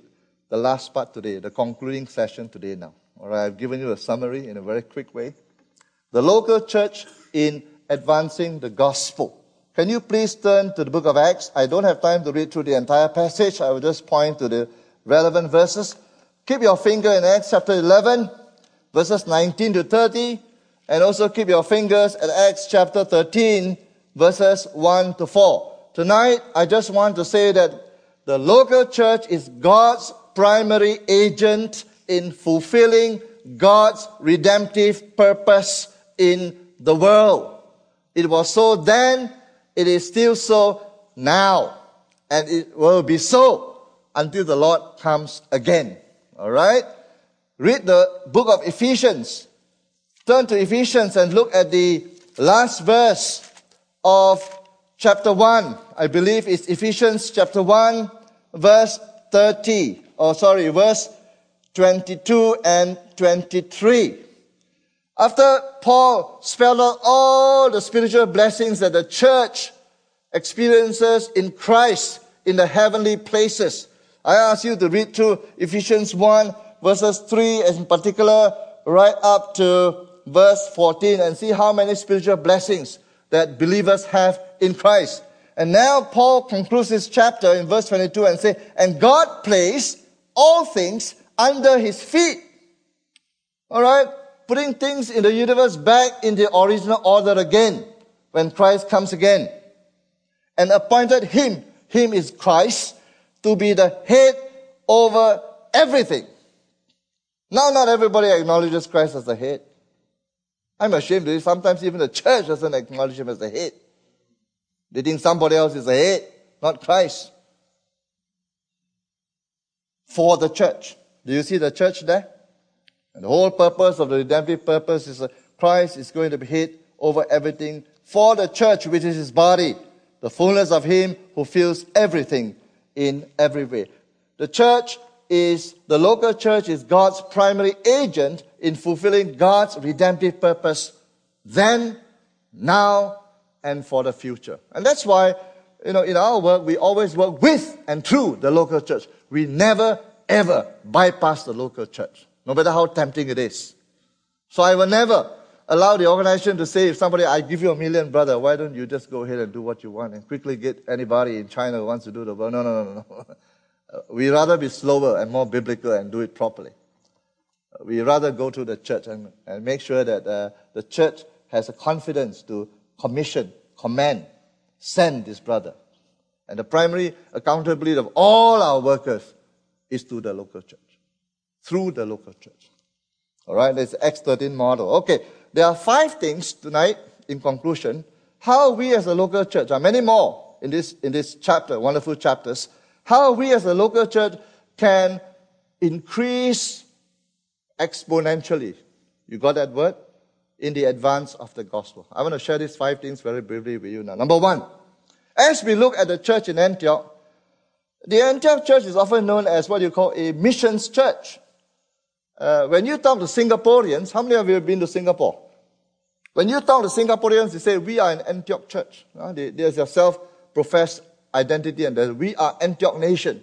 the last part today, the concluding session today now. All right, I've given you a summary in a very quick way. The local church in advancing the gospel. Can you please turn to the book of Acts? I don't have time to read through the entire passage. I will just point to the relevant verses. Keep your finger in Acts chapter 11, verses 19 to 30, and also keep your fingers at Acts chapter 13, verses 1 to 4. Tonight, I just want to say that the local church is God's primary agent in fulfilling God's redemptive purpose in the world. It was so then, it is still so now, and it will be so until the Lord comes again. Alright? Read the book of Ephesians. Turn to Ephesians and look at the last verse of chapter 1. I believe it's Ephesians chapter 1, verse 30. Oh, sorry, verse 22 and 23. After Paul spelled out all the spiritual blessings that the church experiences in Christ in the heavenly places, I ask you to read through Ephesians 1 verses 3 in particular right up to verse 14 and see how many spiritual blessings that believers have in Christ. And now Paul concludes this chapter in verse 22 and say, and God placed all things under his feet. Alright? Putting things in the universe back in the original order again when Christ comes again. And appointed him, him is Christ, to be the head over everything. Now not everybody acknowledges Christ as the head. I'm ashamed of it. Sometimes even the church doesn't acknowledge him as the head. They think somebody else is the head, not Christ. For the church. Do you see the church there? And the whole purpose of the redemptive purpose is that Christ is going to be head over everything for the church, which is his body, the fullness of him who fills everything in every way. The church is, the local church is God's primary agent in fulfilling God's redemptive purpose then, now, and for the future. And that's why, you know, in our work, we always work with and through the local church. We never, ever bypass the local church, no matter how tempting it is. So I will never allow the organization to say, if somebody, I give you a million, brother, why don't you just go ahead and do what you want and quickly get anybody in China who wants to do the work? No, no, no, no. We rather be slower and more biblical and do it properly we rather go to the church and, and make sure that uh, the church has a confidence to commission, command, send this brother. And the primary accountability of all our workers is to the local church, through the local church. All right, that's Acts 13 model. Okay, there are five things tonight in conclusion. How we as a local church, are many more in this, in this chapter, wonderful chapters, how we as a local church can increase exponentially. You got that word? In the advance of the gospel. I want to share these five things very briefly with you now. Number one, as we look at the church in Antioch, the Antioch church is often known as what you call a missions church. Uh, when you talk to Singaporeans, how many of you have been to Singapore? When you talk to Singaporeans, they say, we are an Antioch church. Uh, there's a self-professed identity and that we are Antioch nation.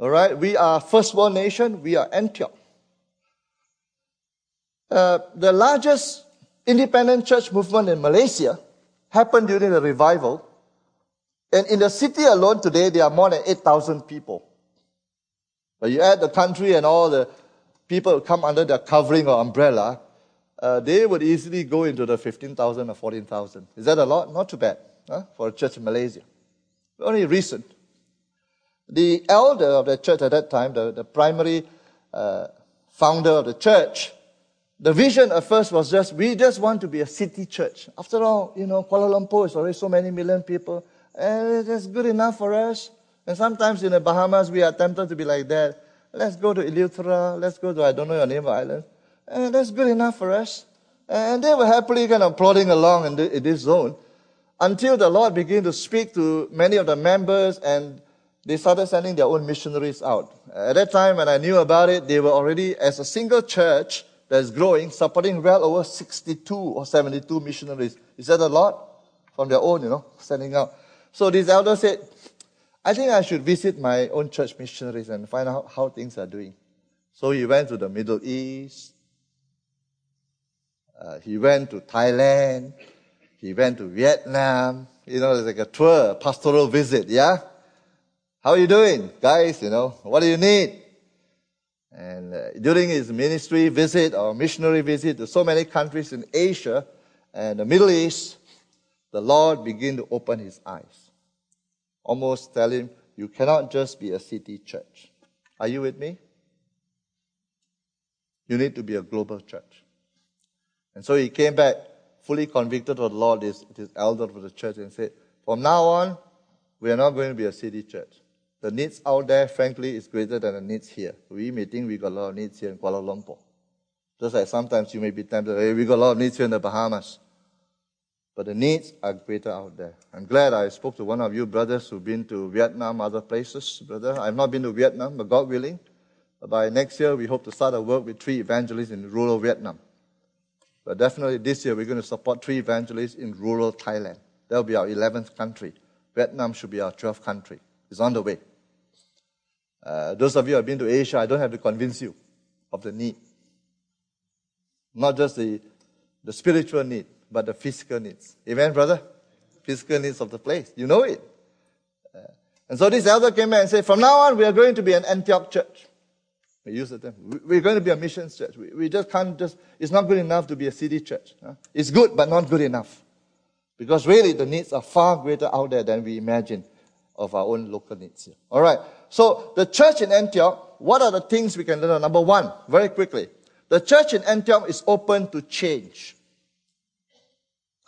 Alright? We are first world nation. We are Antioch. Uh, the largest independent church movement in Malaysia happened during the revival. And in the city alone today, there are more than 8,000 people. But you add the country and all the people come under their covering or umbrella, uh, they would easily go into the 15,000 or 14,000. Is that a lot? Not too bad huh? for a church in Malaysia. Only recent. The elder of the church at that time, the, the primary uh, founder of the church, the vision at first was just, we just want to be a city church. After all, you know, Kuala Lumpur is already so many million people, and that's good enough for us. And sometimes in the Bahamas, we are tempted to be like that. Let's go to Eleuthera, let's go to, I don't know your name, island. And that's good enough for us. And they were happily kind of plodding along in, the, in this zone until the Lord began to speak to many of the members and they started sending their own missionaries out. At that time, when I knew about it, they were already, as a single church, that's growing, supporting well over 62 or 72 missionaries. Is that a lot? From their own, you know, sending out. So these elders said, I think I should visit my own church missionaries and find out how things are doing. So he went to the Middle East. Uh, he went to Thailand. He went to Vietnam. You know, it's like a tour, pastoral visit, yeah? How are you doing, guys? You know, what do you need? And uh, during his ministry visit or missionary visit to so many countries in Asia and the Middle East, the Lord began to open his eyes. Almost tell him, you cannot just be a city church. Are you with me? You need to be a global church. And so he came back fully convicted of the Lord, this, this elder of the church, and said, From now on, we are not going to be a city church. The needs out there, frankly, is greater than the needs here. We may think we got a lot of needs here in Kuala Lumpur. Just like sometimes you may be tempted, hey, we got a lot of needs here in the Bahamas. But the needs are greater out there. I'm glad I spoke to one of you brothers who've been to Vietnam, other places. Brother, I've not been to Vietnam, but God willing, by next year we hope to start a work with three evangelists in rural Vietnam. But definitely this year we're going to support three evangelists in rural Thailand. That'll be our 11th country. Vietnam should be our 12th country. It's on the way. Uh, those of you who have been to Asia, I don't have to convince you of the need. Not just the, the spiritual need, but the physical needs. Amen, brother? Physical needs of the place. You know it. Uh, and so this elder came back and said, from now on, we are going to be an Antioch church. We use the term. We're going to be a missions church. We, just can't just, it's not good enough to be a city church. It's good, but not good enough. Because really, the needs are far greater out there than we imagine of our own local needs here. All right. So the church in Antioch, what are the things we can learn? Number one, very quickly. The church in Antioch is open to change.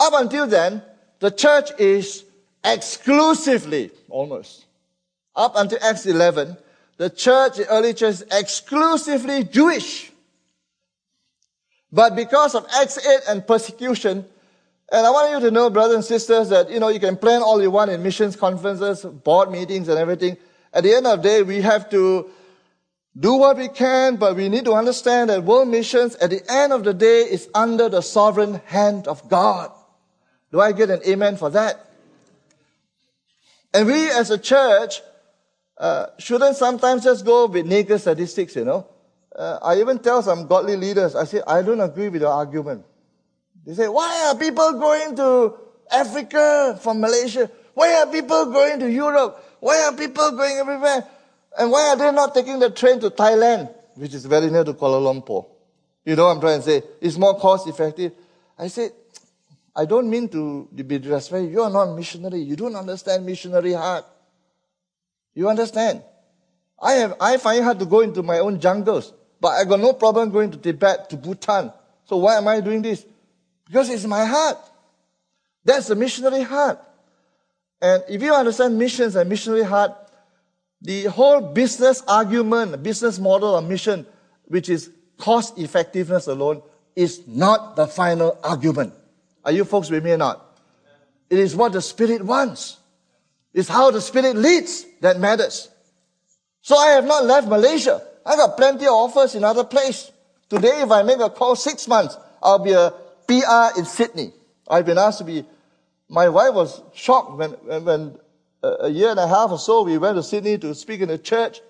Up until then, the church is exclusively, almost, up until Acts 11, the church, the early church is exclusively Jewish. But because of Acts 8 and persecution, and I want you to know, brothers and sisters, that, you know, you can plan all you want in missions conferences, board meetings and everything. At the end of the day, we have to do what we can, but we need to understand that world missions, at the end of the day, is under the sovereign hand of God. Do I get an amen for that? And we as a church uh, shouldn't sometimes just go with naked statistics, you know. Uh, I even tell some godly leaders, I say, I don't agree with your argument. They say, why are people going to Africa from Malaysia? Why are people going to Europe? Why are people going everywhere? And why are they not taking the train to Thailand, which is very near to Kuala Lumpur? You know what I'm trying to say? It's more cost effective. I said, I don't mean to be disrespectful. You are not missionary. You don't understand missionary heart. You understand? I have, I find it hard to go into my own jungles, but I got no problem going to Tibet, to Bhutan. So why am I doing this? Because it's my heart. That's the missionary heart. And if you understand missions and missionary heart, the whole business argument, business model of mission, which is cost effectiveness alone, is not the final argument. Are you folks with me or not? It is what the Spirit wants. It's how the Spirit leads that matters. So I have not left Malaysia. I got plenty of offers in other place. Today, if I make a call six months, I'll be a PR in Sydney. I've been asked to be, my wife was shocked when, when, when a year and a half or so, we went to Sydney to speak in a church.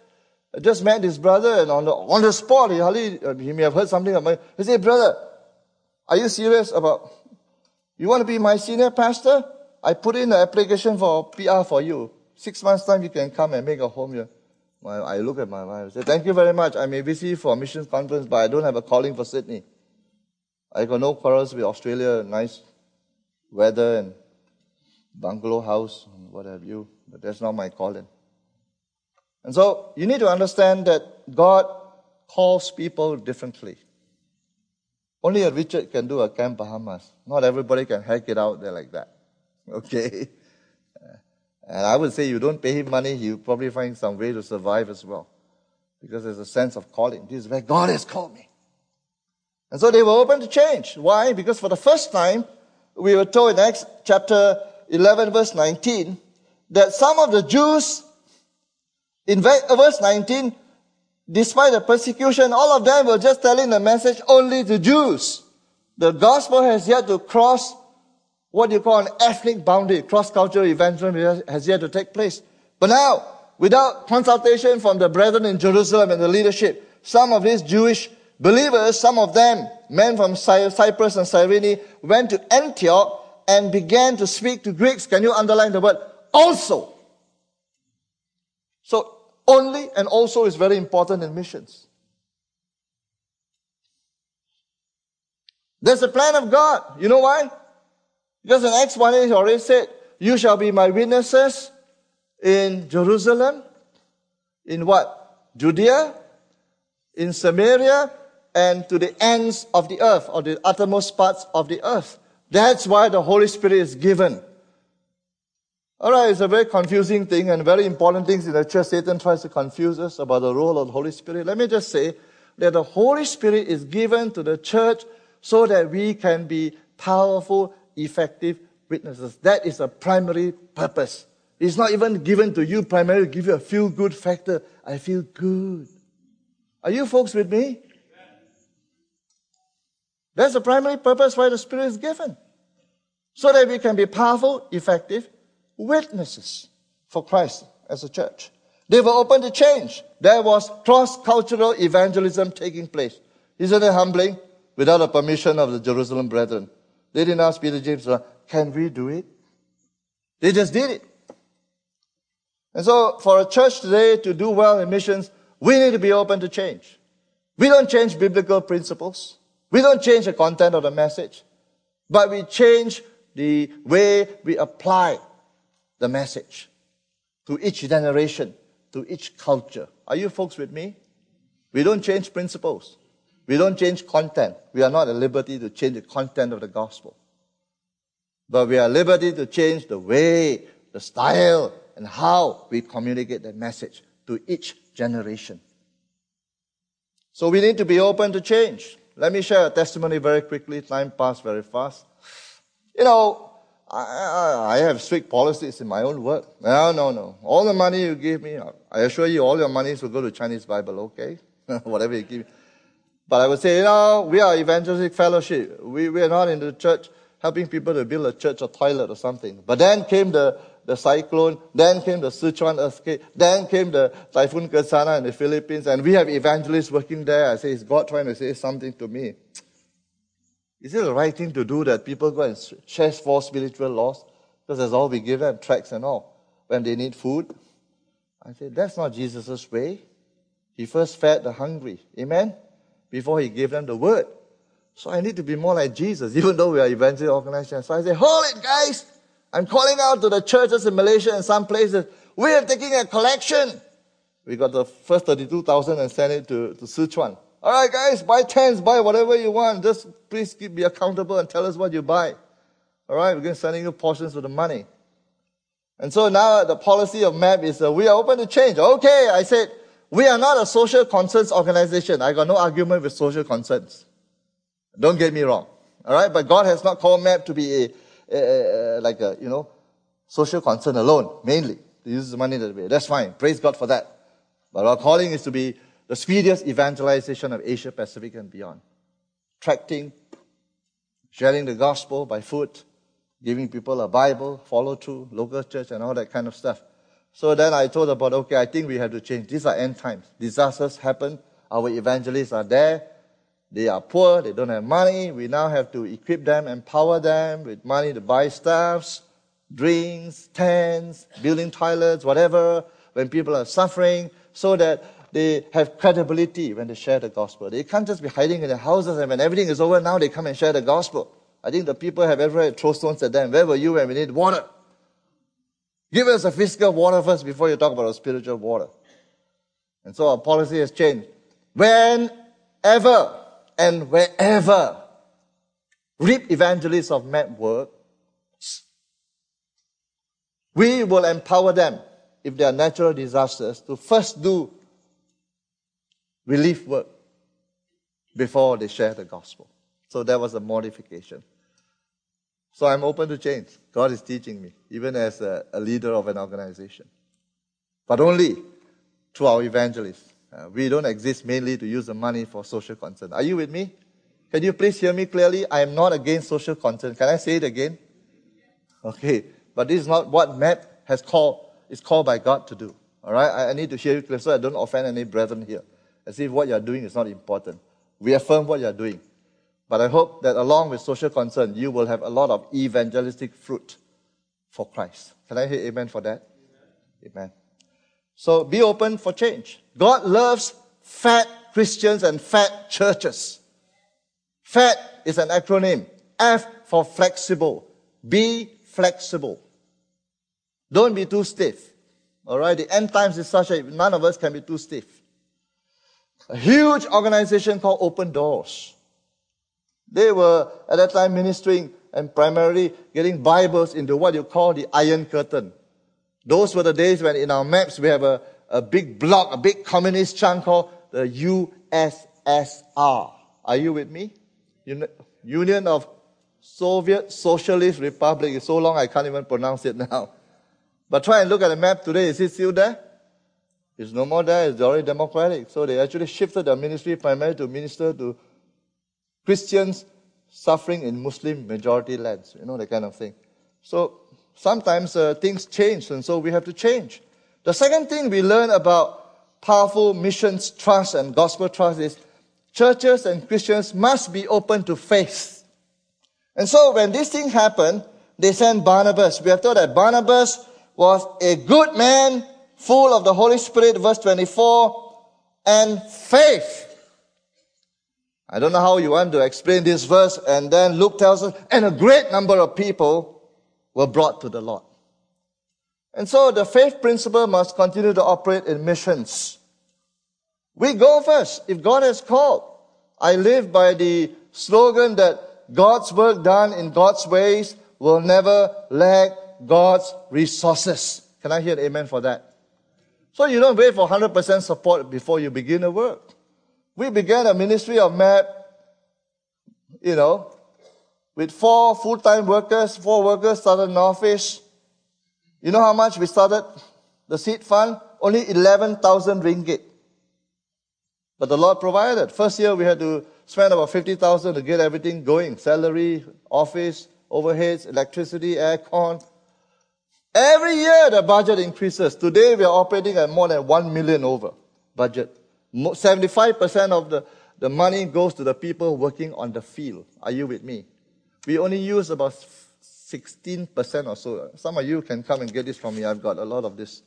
I just met his brother and on the, on the spot, he, hardly, uh, he may have heard something. He said, brother, are you serious about you want to be my senior pastor? I put in an application for PR for you. Six months time, you can come and make a home here. I look at my wife and say, thank you very much. I may visit for a missions conference, but I don't have a calling for Sydney. I got no quarrels with Australia, nice weather and bungalow house and what have you, but that's not my calling. And so you need to understand that God calls people differently. Only a Richard can do a Camp Bahamas. Not everybody can hack it out there like that. Okay? Uh, and I would say you don't pay him money, he'll probably find some way to survive as well. Because there's a sense of calling. This is where God has called me. And so they were open to change. Why? Because for the first time, we were told in Acts chapter 11 verse 19, that some of the Jews, in verse 19, despite the persecution, all of them were just telling the message only to Jews. The gospel has yet to cross what you call an ethnic boundary, cross-cultural evangelism has yet to take place. But now, without consultation from the brethren in Jerusalem and the leadership, some of these Jewish believers, some of them, men from Cyprus and Cyrene, went to Antioch and began to speak to Greeks. Can you underline the word also? So only and also is very important in missions. There's a plan of God. You know why? Because in Acts 1 it already said, You shall be my witnesses in Jerusalem, in what? Judea, in Samaria, and to the ends of the earth or the uttermost parts of the earth. That's why the Holy Spirit is given. Alright, it's a very confusing thing and very important things in the church. Satan tries to confuse us about the role of the Holy Spirit. Let me just say that the Holy Spirit is given to the church so that we can be powerful, effective witnesses. That is the primary purpose. It's not even given to you primarily to give you a feel good factor. I feel good. Are you folks with me? That's the primary purpose why the Spirit is given. So that we can be powerful, effective witnesses for Christ as a church. They were open to change. There was cross-cultural evangelism taking place. Isn't it humbling? Without the permission of the Jerusalem brethren. They didn't ask Peter, James, uh, can we do it? They just did it. And so for a church today to do well in missions, we need to be open to change. We don't change biblical principles. We don't change the content of the message, but we change the way we apply the message to each generation, to each culture. Are you folks with me? We don't change principles. We don't change content. We are not at liberty to change the content of the gospel. But we are at liberty to change the way, the style, and how we communicate that message to each generation. So we need to be open to change. Let me share a testimony very quickly. Time passed very fast. You know, I, I, have strict policies in my own work. No, no, no. All the money you give me, I assure you all your money will go to Chinese Bible, okay? Whatever you give me. But I would say, you know, we are evangelistic fellowship. We, we are not in the church helping people to build a church or toilet or something. But then came the, the cyclone, then came the Sichuan earthquake, then came the Typhoon Ketsana in the Philippines, and we have evangelists working there. I say, is God trying to say something to me? Is it the right thing to do that people go and share four spiritual laws? Because that's all we give them, tracts and all, when they need food. I say, that's not Jesus' way. He first fed the hungry. Amen? Before he gave them the word. So I need to be more like Jesus, even though we are evangelist organization. So I say, hold it, guys. I'm calling out to the churches in Malaysia and some places. We are taking a collection. We got the first 32,000 and sent it to, to Sichuan. All right, guys, buy tents, buy whatever you want. Just please be accountable and tell us what you buy. All right, we're going to send you portions of the money. And so now the policy of MAP is uh, we are open to change. Okay, I said, we are not a social concerns organization. I got no argument with social concerns. Don't get me wrong. All right. But God has not called MAP to be a, a, a like a, you know, social concern alone, mainly. To use the money that way. That's fine. Praise God for that. But our calling is to be the speediest evangelization of Asia Pacific and beyond. Tracting, sharing the gospel by foot, giving people a Bible, follow through, local church, and all that kind of stuff. So then I told about, okay, I think we have to change. These are end times. Disasters happen. Our evangelists are there. They are poor, they don't have money. We now have to equip them, empower them with money to buy stuffs, drinks, tents, building toilets, whatever, when people are suffering, so that they have credibility when they share the gospel. They can't just be hiding in their houses and when everything is over, now they come and share the gospel. I think the people have ever thrown stones at them. Where were you when we need water? Give us a physical water first before you talk about a spiritual water. And so our policy has changed. Whenever and wherever reap evangelists of MAP work, we will empower them if there are natural disasters to first do relief work before they share the gospel. So that was a modification. So I'm open to change. God is teaching me, even as a, a leader of an organization. But only through our evangelists. Uh, we don't exist mainly to use the money for social concern. Are you with me? Can you please hear me clearly? I am not against social concern. Can I say it again? Okay. But this is not what MAP has called, is called by God to do. All right? I, I need to hear you clearly so I don't offend any brethren here. As if what you're doing is not important. We affirm what you're doing. But I hope that along with social concern, you will have a lot of evangelistic fruit for Christ. Can I hear amen for that? Amen. amen. So be open for change. God loves fat Christians and fat churches. FAT is an acronym. F for flexible. Be flexible. Don't be too stiff. Alright, the end times is such that none of us can be too stiff. A huge organization called Open Doors. They were at that time ministering and primarily getting Bibles into what you call the Iron Curtain. Those were the days when in our maps we have a, a big block, a big communist chunk called the USSR. Are you with me? Union of Soviet Socialist Republic. It's so long I can't even pronounce it now. But try and look at the map today. Is it still there? It's no more there. It's already democratic. So they actually shifted their ministry primarily to minister to Christians suffering in Muslim majority lands. You know, that kind of thing. So sometimes uh, things change, and so we have to change. The second thing we learn about powerful missions trust and gospel trust is churches and Christians must be open to faith. And so when this thing happened, they sent Barnabas. We are told that Barnabas was a good man, full of the Holy Spirit, verse 24, and faith. I don't know how you want to explain this verse, and then Luke tells us, and a great number of people were brought to the Lord. And so the faith principle must continue to operate in missions. We go first. If God has called, I live by the slogan that God's work done in God's ways will never lack God's resources. Can I hear an amen for that? So you don't wait for 100% support before you begin the work. We began a ministry of MAP, you know, with four full-time workers, four workers started in office. You know how much we started the seed fund? Only 11,000 ringgit. But the Lord provided. First year we had to spend about 50,000 to get everything going. Salary, office, overheads, electricity, aircon. Every year the budget increases. Today we are operating at more than 1 million over budget. 75% of the, the money goes to the people working on the field. Are you with me? We only use about 16% or so. Some of you can come and get this from me. I've got a lot of this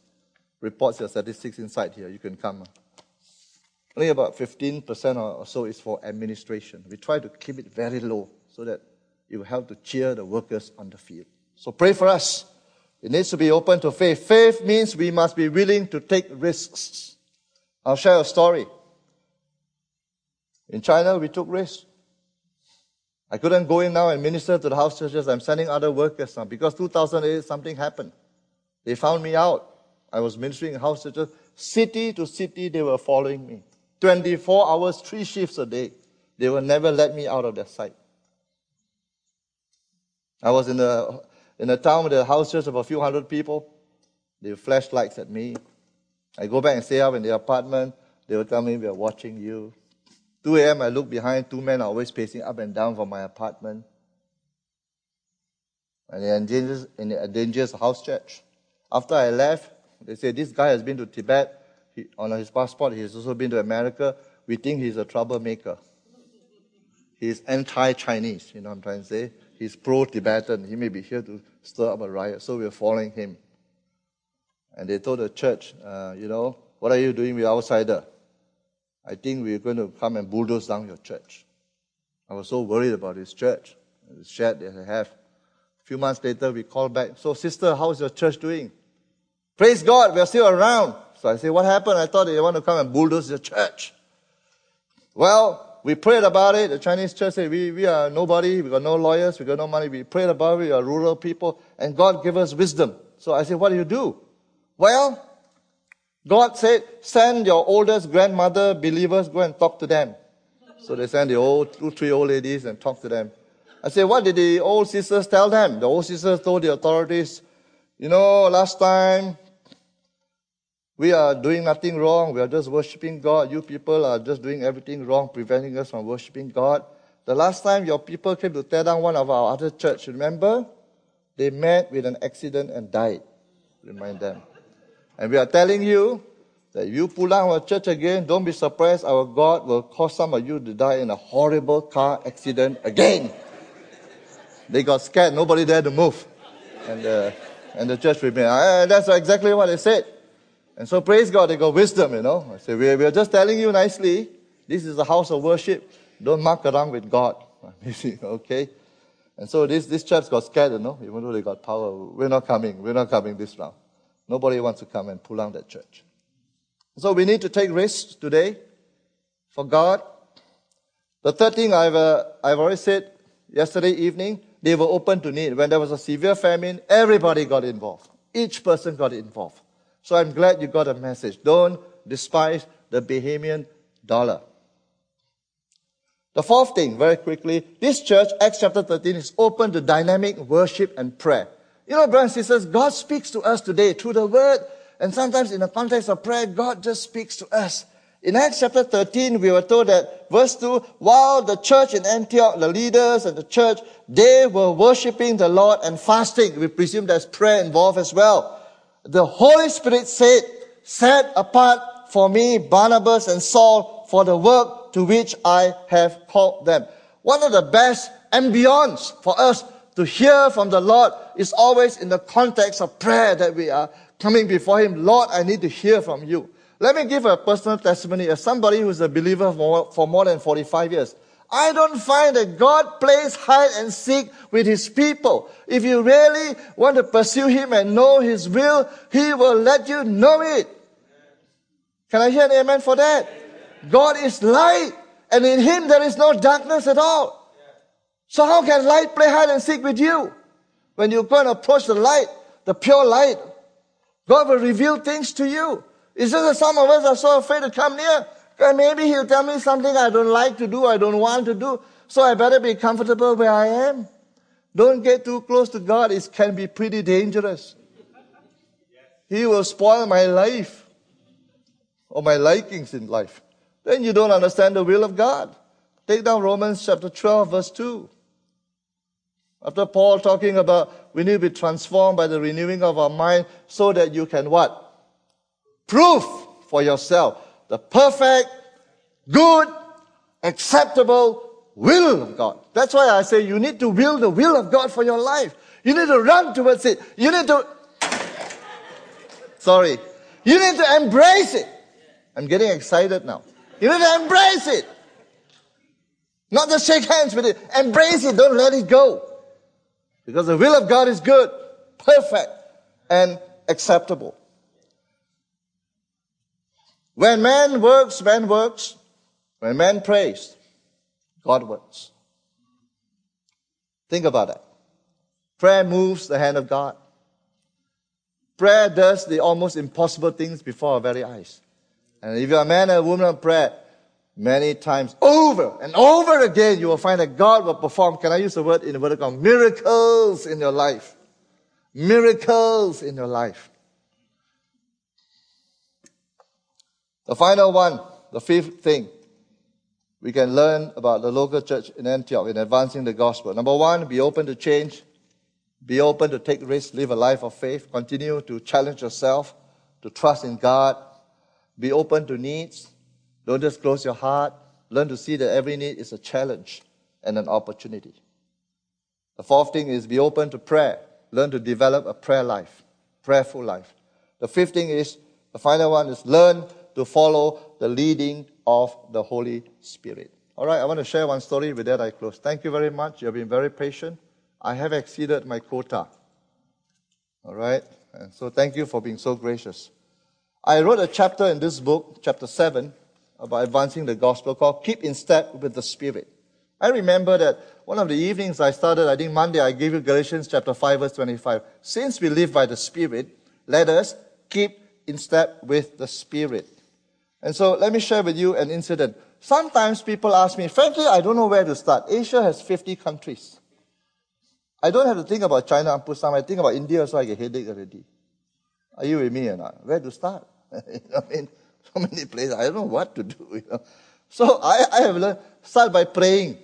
reports and statistics inside here. You can come. Only about 15% or so is for administration. We try to keep it very low so that will help to cheer the workers on the field. So pray for us. It needs to be open to faith. Faith means we must be willing to take risks. I'll share a story. In China, we took risks. I couldn't go in now and minister to the house churches. I'm sending other workers now because 2008 something happened. They found me out. I was ministering in house churches. City to city, they were following me. 24 hours, three shifts a day. They will never let me out of their sight. I was in a, in a town with a house church of a few hundred people. They flashed lights at me. I go back and stay up in the apartment. They will tell me, we are watching you. 2 a.m., I look behind. Two men are always pacing up and down from my apartment. And in dangerous, in a dangerous house church. After I left, they say, this guy has been to Tibet. He, on his passport, he has also been to America. We think he's a troublemaker. He's anti-Chinese, you know what I'm trying to say? He's pro-Tibetan. He may be here to stir up a riot. So we're following him. And they told the church, uh, you know, what are you doing with outsider? I think we're going to come and bulldoze down your church. I was so worried about this church, the shed that I have. A few months later, we called back. So, sister, how's your church doing? Praise God, we're still around. So I say, what happened? I thought they want to come and bulldoze your church. Well, we prayed about it. The Chinese church said, we, we are nobody. We got no lawyers. We got no money. We prayed about it. We are rural people. And God gave us wisdom. So I said, what do you do? Well, God said, send your oldest grandmother believers, go and talk to them. So they sent the old, two, three old ladies and talk to them. I said, what did the old sisters tell them? The old sisters told the authorities, you know, last time we are doing nothing wrong. We are just worshiping God. You people are just doing everything wrong, preventing us from worshiping God. The last time your people came to tear down one of our other church, remember? They met with an accident and died. Remind them. And we are telling you that if you pull down our church again, don't be surprised. Our God will cause some of you to die in a horrible car accident again. they got scared. Nobody dared to move. And, uh, and the church remained. Uh, that's exactly what they said. And so praise God, they got wisdom, you know. I say, we are just telling you nicely, this is a house of worship. Don't muck around with God. okay? And so this, this church got scared, you know, even though they got power. We're not coming. We're not coming this round. Nobody wants to come and pull down that church. So we need to take risks today. for God. The third thing I've, uh, I've already said yesterday evening, they were open to need. When there was a severe famine, everybody got involved. Each person got involved. So I'm glad you got a message. Don't despise the Bahamian dollar. The fourth thing, very quickly, this church, Acts chapter 13, is open to dynamic worship and prayer. You know, brothers and sisters, God speaks to us today through the word, and sometimes in the context of prayer, God just speaks to us. In Acts chapter 13, we were told that, verse 2, while the church in Antioch, the leaders and the church, they were worshiping the Lord and fasting. We presume there's prayer involved as well. The Holy Spirit said, set apart for me Barnabas and Saul for the work to which I have called them. One of the best ambience for us to hear from the Lord is always in the context of prayer that we are coming before Him. Lord, I need to hear from you. Let me give a personal testimony as somebody who's a believer for, for more than 45 years. I don't find that God plays hide and seek with His people. If you really want to pursue Him and know His will, He will let you know it. Can I hear an amen for that? God is light, and in Him there is no darkness at all. So how can light play hide and seek with you? When you go and approach the light, the pure light, God will reveal things to you. It's just that some of us are so afraid to come near. And maybe He'll tell me something I don't like to do, I don't want to do. So I better be comfortable where I am. Don't get too close to God. It can be pretty dangerous. He will spoil my life or my likings in life. Then you don't understand the will of God. Take down Romans chapter 12, verse 2. After Paul talking about we need to be transformed by the renewing of our mind so that you can what? Prove for yourself the perfect, good, acceptable will of God. That's why I say you need to will the will of God for your life. You need to run towards it. You need to, sorry, you need to embrace it. I'm getting excited now. You need to embrace it. Not just shake hands with it. Embrace it. Don't let it go. Because the will of God is good, perfect, and acceptable. When man works, man works. When man prays, God works. Think about that. Prayer moves the hand of God. Prayer does the almost impossible things before our very eyes. And if you're a man or a woman of prayer, many times over and over again, you will find that God will perform, can I use the word in the word of God, miracles in your life. Miracles in your life. The final one, the fifth thing we can learn about the local church in Antioch in advancing the gospel. Number one, be open to change. Be open to take risks, live a life of faith, continue to challenge yourself, to trust in God, be open to needs, don't just close your heart. Learn to see that every need is a challenge and an opportunity. The fourth thing is be open to prayer. Learn to develop a prayer life, prayerful life. The fifth thing is, the final one is learn to follow the leading of the Holy Spirit. All right, I want to share one story. With that, I close. Thank you very much. You have been very patient. I have exceeded my quota. All right, and so thank you for being so gracious. I wrote a chapter in this book, chapter 7, about advancing the gospel called Keep in Step with the Spirit. I remember that one of the evenings I started, I think Monday, I gave you Galatians chapter 5, verse 25. Since we live by the Spirit, let us keep in step with the Spirit. And so let me share with you an incident. Sometimes people ask me, frankly, I don't know where to start. Asia has 50 countries. I don't have to think about China and Pusam. I think about India, so I get headache already. Are you with me or not? Where to start? I mean, so many places. I don't know what to do. You know? So I, I have learned, start by praying.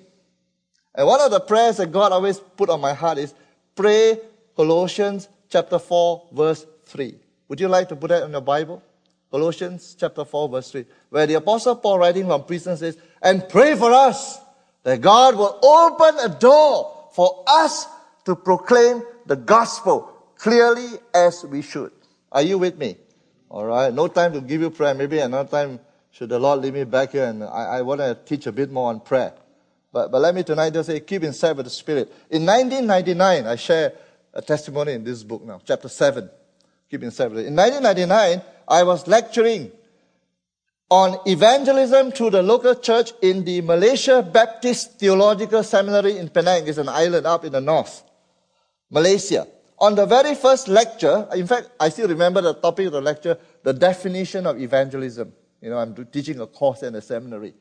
And one of the prayers that God always put on my heart is pray Colossians chapter 4, verse 3. Would you like to put that in the Bible? Colossians chapter 4, verse 3, where the Apostle Paul, writing from prison, says, And pray for us that God will open a door for us to proclaim the gospel clearly as we should. Are you with me? All right. No time to give you prayer. Maybe another time, should the Lord lead me back here and I, I want to teach a bit more on prayer. But, but let me tonight just say, keep in step with the Spirit. In 1999, I share a testimony in this book now, chapter 7. Keep in step with it. In 1999, I was lecturing on evangelism to the local church in the Malaysia Baptist Theological Seminary in Penang. It's an island up in the north, Malaysia. On the very first lecture, in fact, I still remember the topic of the lecture, the definition of evangelism. You know, I'm teaching a course in a seminary.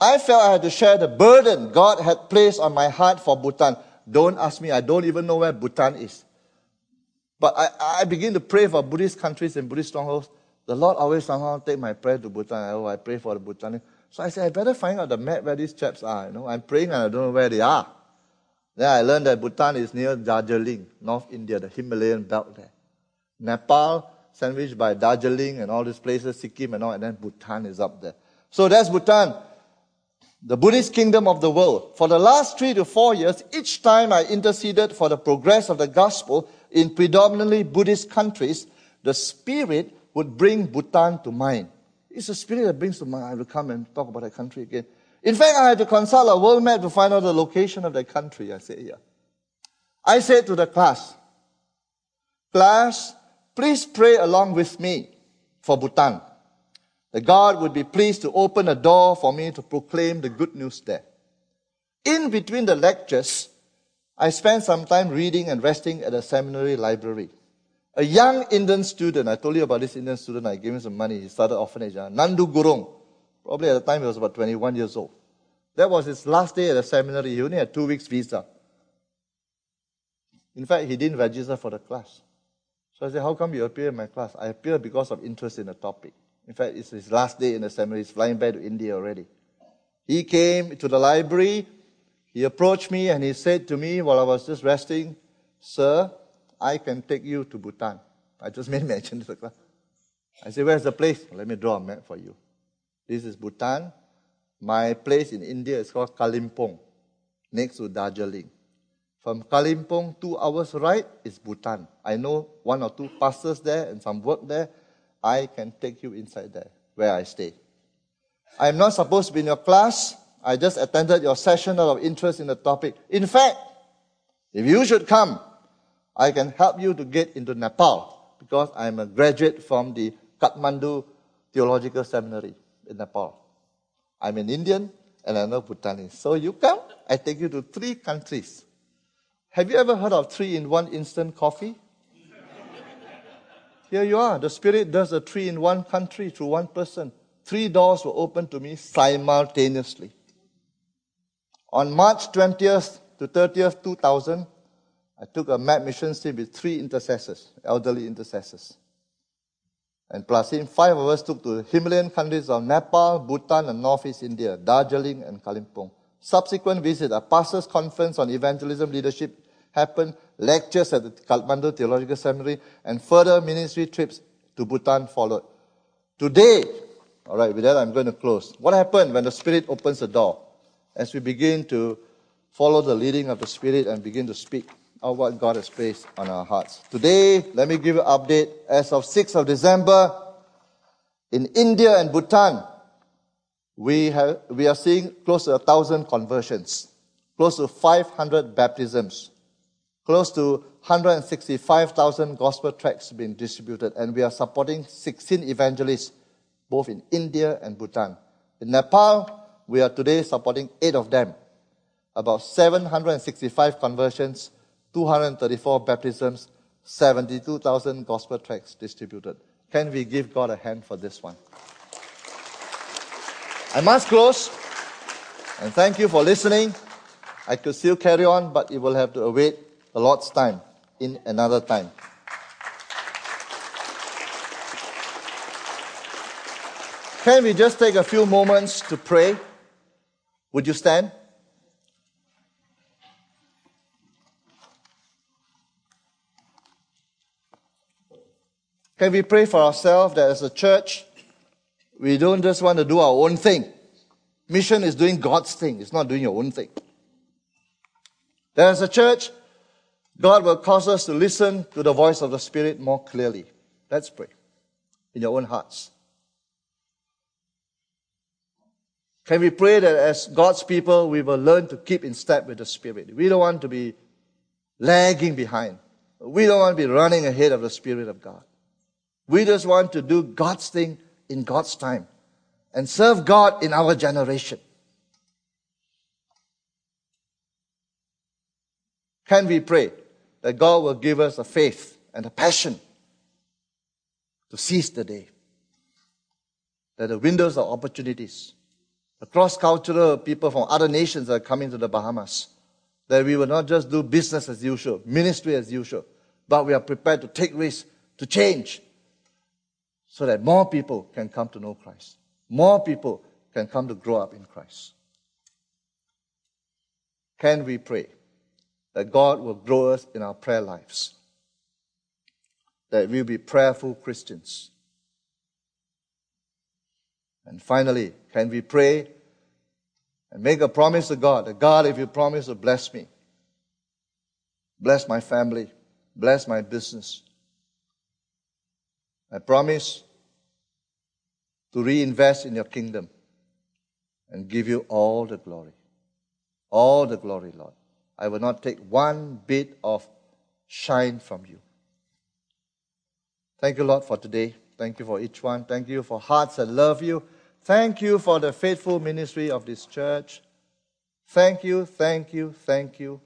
I felt I had to share the burden God had placed on my heart for Bhutan. Don't ask me, I don't even know where Bhutan is. But I, I begin to pray for Buddhist countries and Buddhist strongholds. The Lord always somehow take my prayer to Bhutan. Oh, I pray for the Bhutan. So I said, I better find out the map where these chaps are. You know, I'm praying and I don't know where they are. Then I learned that Bhutan is near Darjeeling, North India, the Himalayan belt there. Nepal, sandwiched by Darjeeling and all these places, Sikkim and all, and then Bhutan is up there. So that's Bhutan, the Buddhist kingdom of the world. For the last three to four years, each time I interceded for the progress of the gospel in predominantly Buddhist countries, the Spirit would bring Bhutan to mind. It's a Spirit that brings to mind. I will come and talk about that country again. In fact, I had to consult a world map to find out the location of that country. I say here. I said to the class, class, please pray along with me for Bhutan. The God would be pleased to open a door for me to proclaim the good news there. In between the lectures, I spent some time reading and resting at a seminary library. A young Indian student, I told you about this Indian student, I gave him some money, he started orphanage, uh, Nandu Gurung, Probably at the time he was about 21 years old. That was his last day at the seminary. He only had two weeks visa. In fact, he didn't register for the class. So I said, How come you appear in my class? I appear because of interest in the topic. In fact, it's his last day in the seminary. He's flying back to India already. He came to the library. He approached me and he said to me while I was just resting, Sir, I can take you to Bhutan. I just made mention to the class. I said, Where's the place? Let me draw a map for you. This is Bhutan. My place in India is called Kalimpong, next to Darjeeling. From Kalimpong, two hours right is Bhutan. I know one or two pastors there and some work there. I can take you inside there, where I stay. I am not supposed to be in your class. I just attended your session out of interest in the topic. In fact, if you should come, I can help you to get into Nepal because I'm a graduate from the Kathmandu Theological Seminary in Nepal. I'm an Indian and I know Bhutanese. So you come, I take you to three countries. Have you ever heard of three in one instant coffee? Here you are. The Spirit does a three in one country through one person. Three doors were opened to me simultaneously. On March 20th to 30th, 2000, I took a MAP mission trip with three intercessors, elderly intercessors. And plus him, five of us took to the Himalayan countries of Nepal, Bhutan, and Northeast India, Darjeeling and Kalimpong. Subsequent visit, a pastors' conference on evangelism leadership happened, lectures at the Kathmandu Theological Seminary, and further ministry trips to Bhutan followed. Today, all right, with that I'm going to close. What happened when the Spirit opens the door? As we begin to follow the leading of the Spirit and begin to speak of what God has placed on our hearts. Today, let me give you an update. As of 6th of December, in India and Bhutan, we, have, we are seeing close to a thousand conversions, close to 500 baptisms, close to 165,000 gospel tracts being distributed, and we are supporting 16 evangelists, both in India and Bhutan. In Nepal, we are today supporting eight of them, about 765 conversions, 234 baptisms, 72,000 gospel tracts distributed. Can we give God a hand for this one? I must close. And thank you for listening. I could still carry on, but it will have to await the Lord's time in another time. Can we just take a few moments to pray? Would you stand? Can we pray for ourselves that as a church, we don't just want to do our own thing? Mission is doing God's thing, it's not doing your own thing. That as a church, God will cause us to listen to the voice of the Spirit more clearly. Let's pray in your own hearts. Can we pray that as God's people, we will learn to keep in step with the Spirit? We don't want to be lagging behind. We don't want to be running ahead of the Spirit of God. We just want to do God's thing in God's time. and serve God in our generation. Can we pray that God will give us a faith and a passion to seize the day? That the windows of opportunities, cross cultural people from other nations are coming to the Bahamas, that we will not just do business as usual, ministry as usual, but we are prepared to take risks, to change, so that more people can come to know Christ. More people can come to grow up in Christ. Can we pray that God will grow us in our prayer lives? That we'll be prayerful Christians. And finally, can we pray and make a promise to God that God, if you promise to bless me, bless my family, bless my business, I promise to reinvest in your kingdom and give you all the glory. All the glory, Lord. I will not take one bit of shine from you. Thank you, Lord, for today. Thank you for each one. Thank you for hearts that love you. Thank you for the faithful ministry of this church. Thank you, thank you, thank you.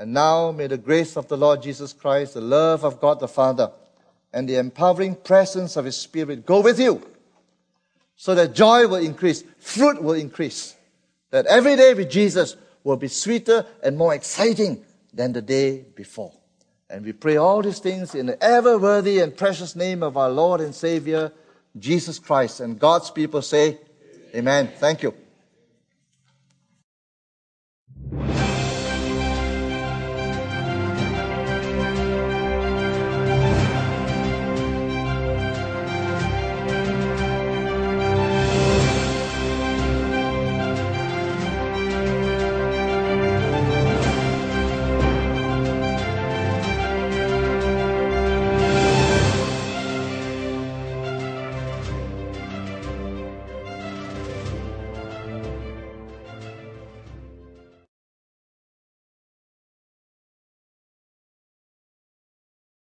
And now may the grace of the Lord Jesus Christ, the love of God the Father, and the empowering presence of His Spirit go with you so that joy will increase, fruit will increase, that every day with Jesus will be sweeter and more exciting than the day before. And we pray all these things in the ever worthy and precious name of our Lord and Savior, Jesus Christ. And God's people say, Amen. Thank you.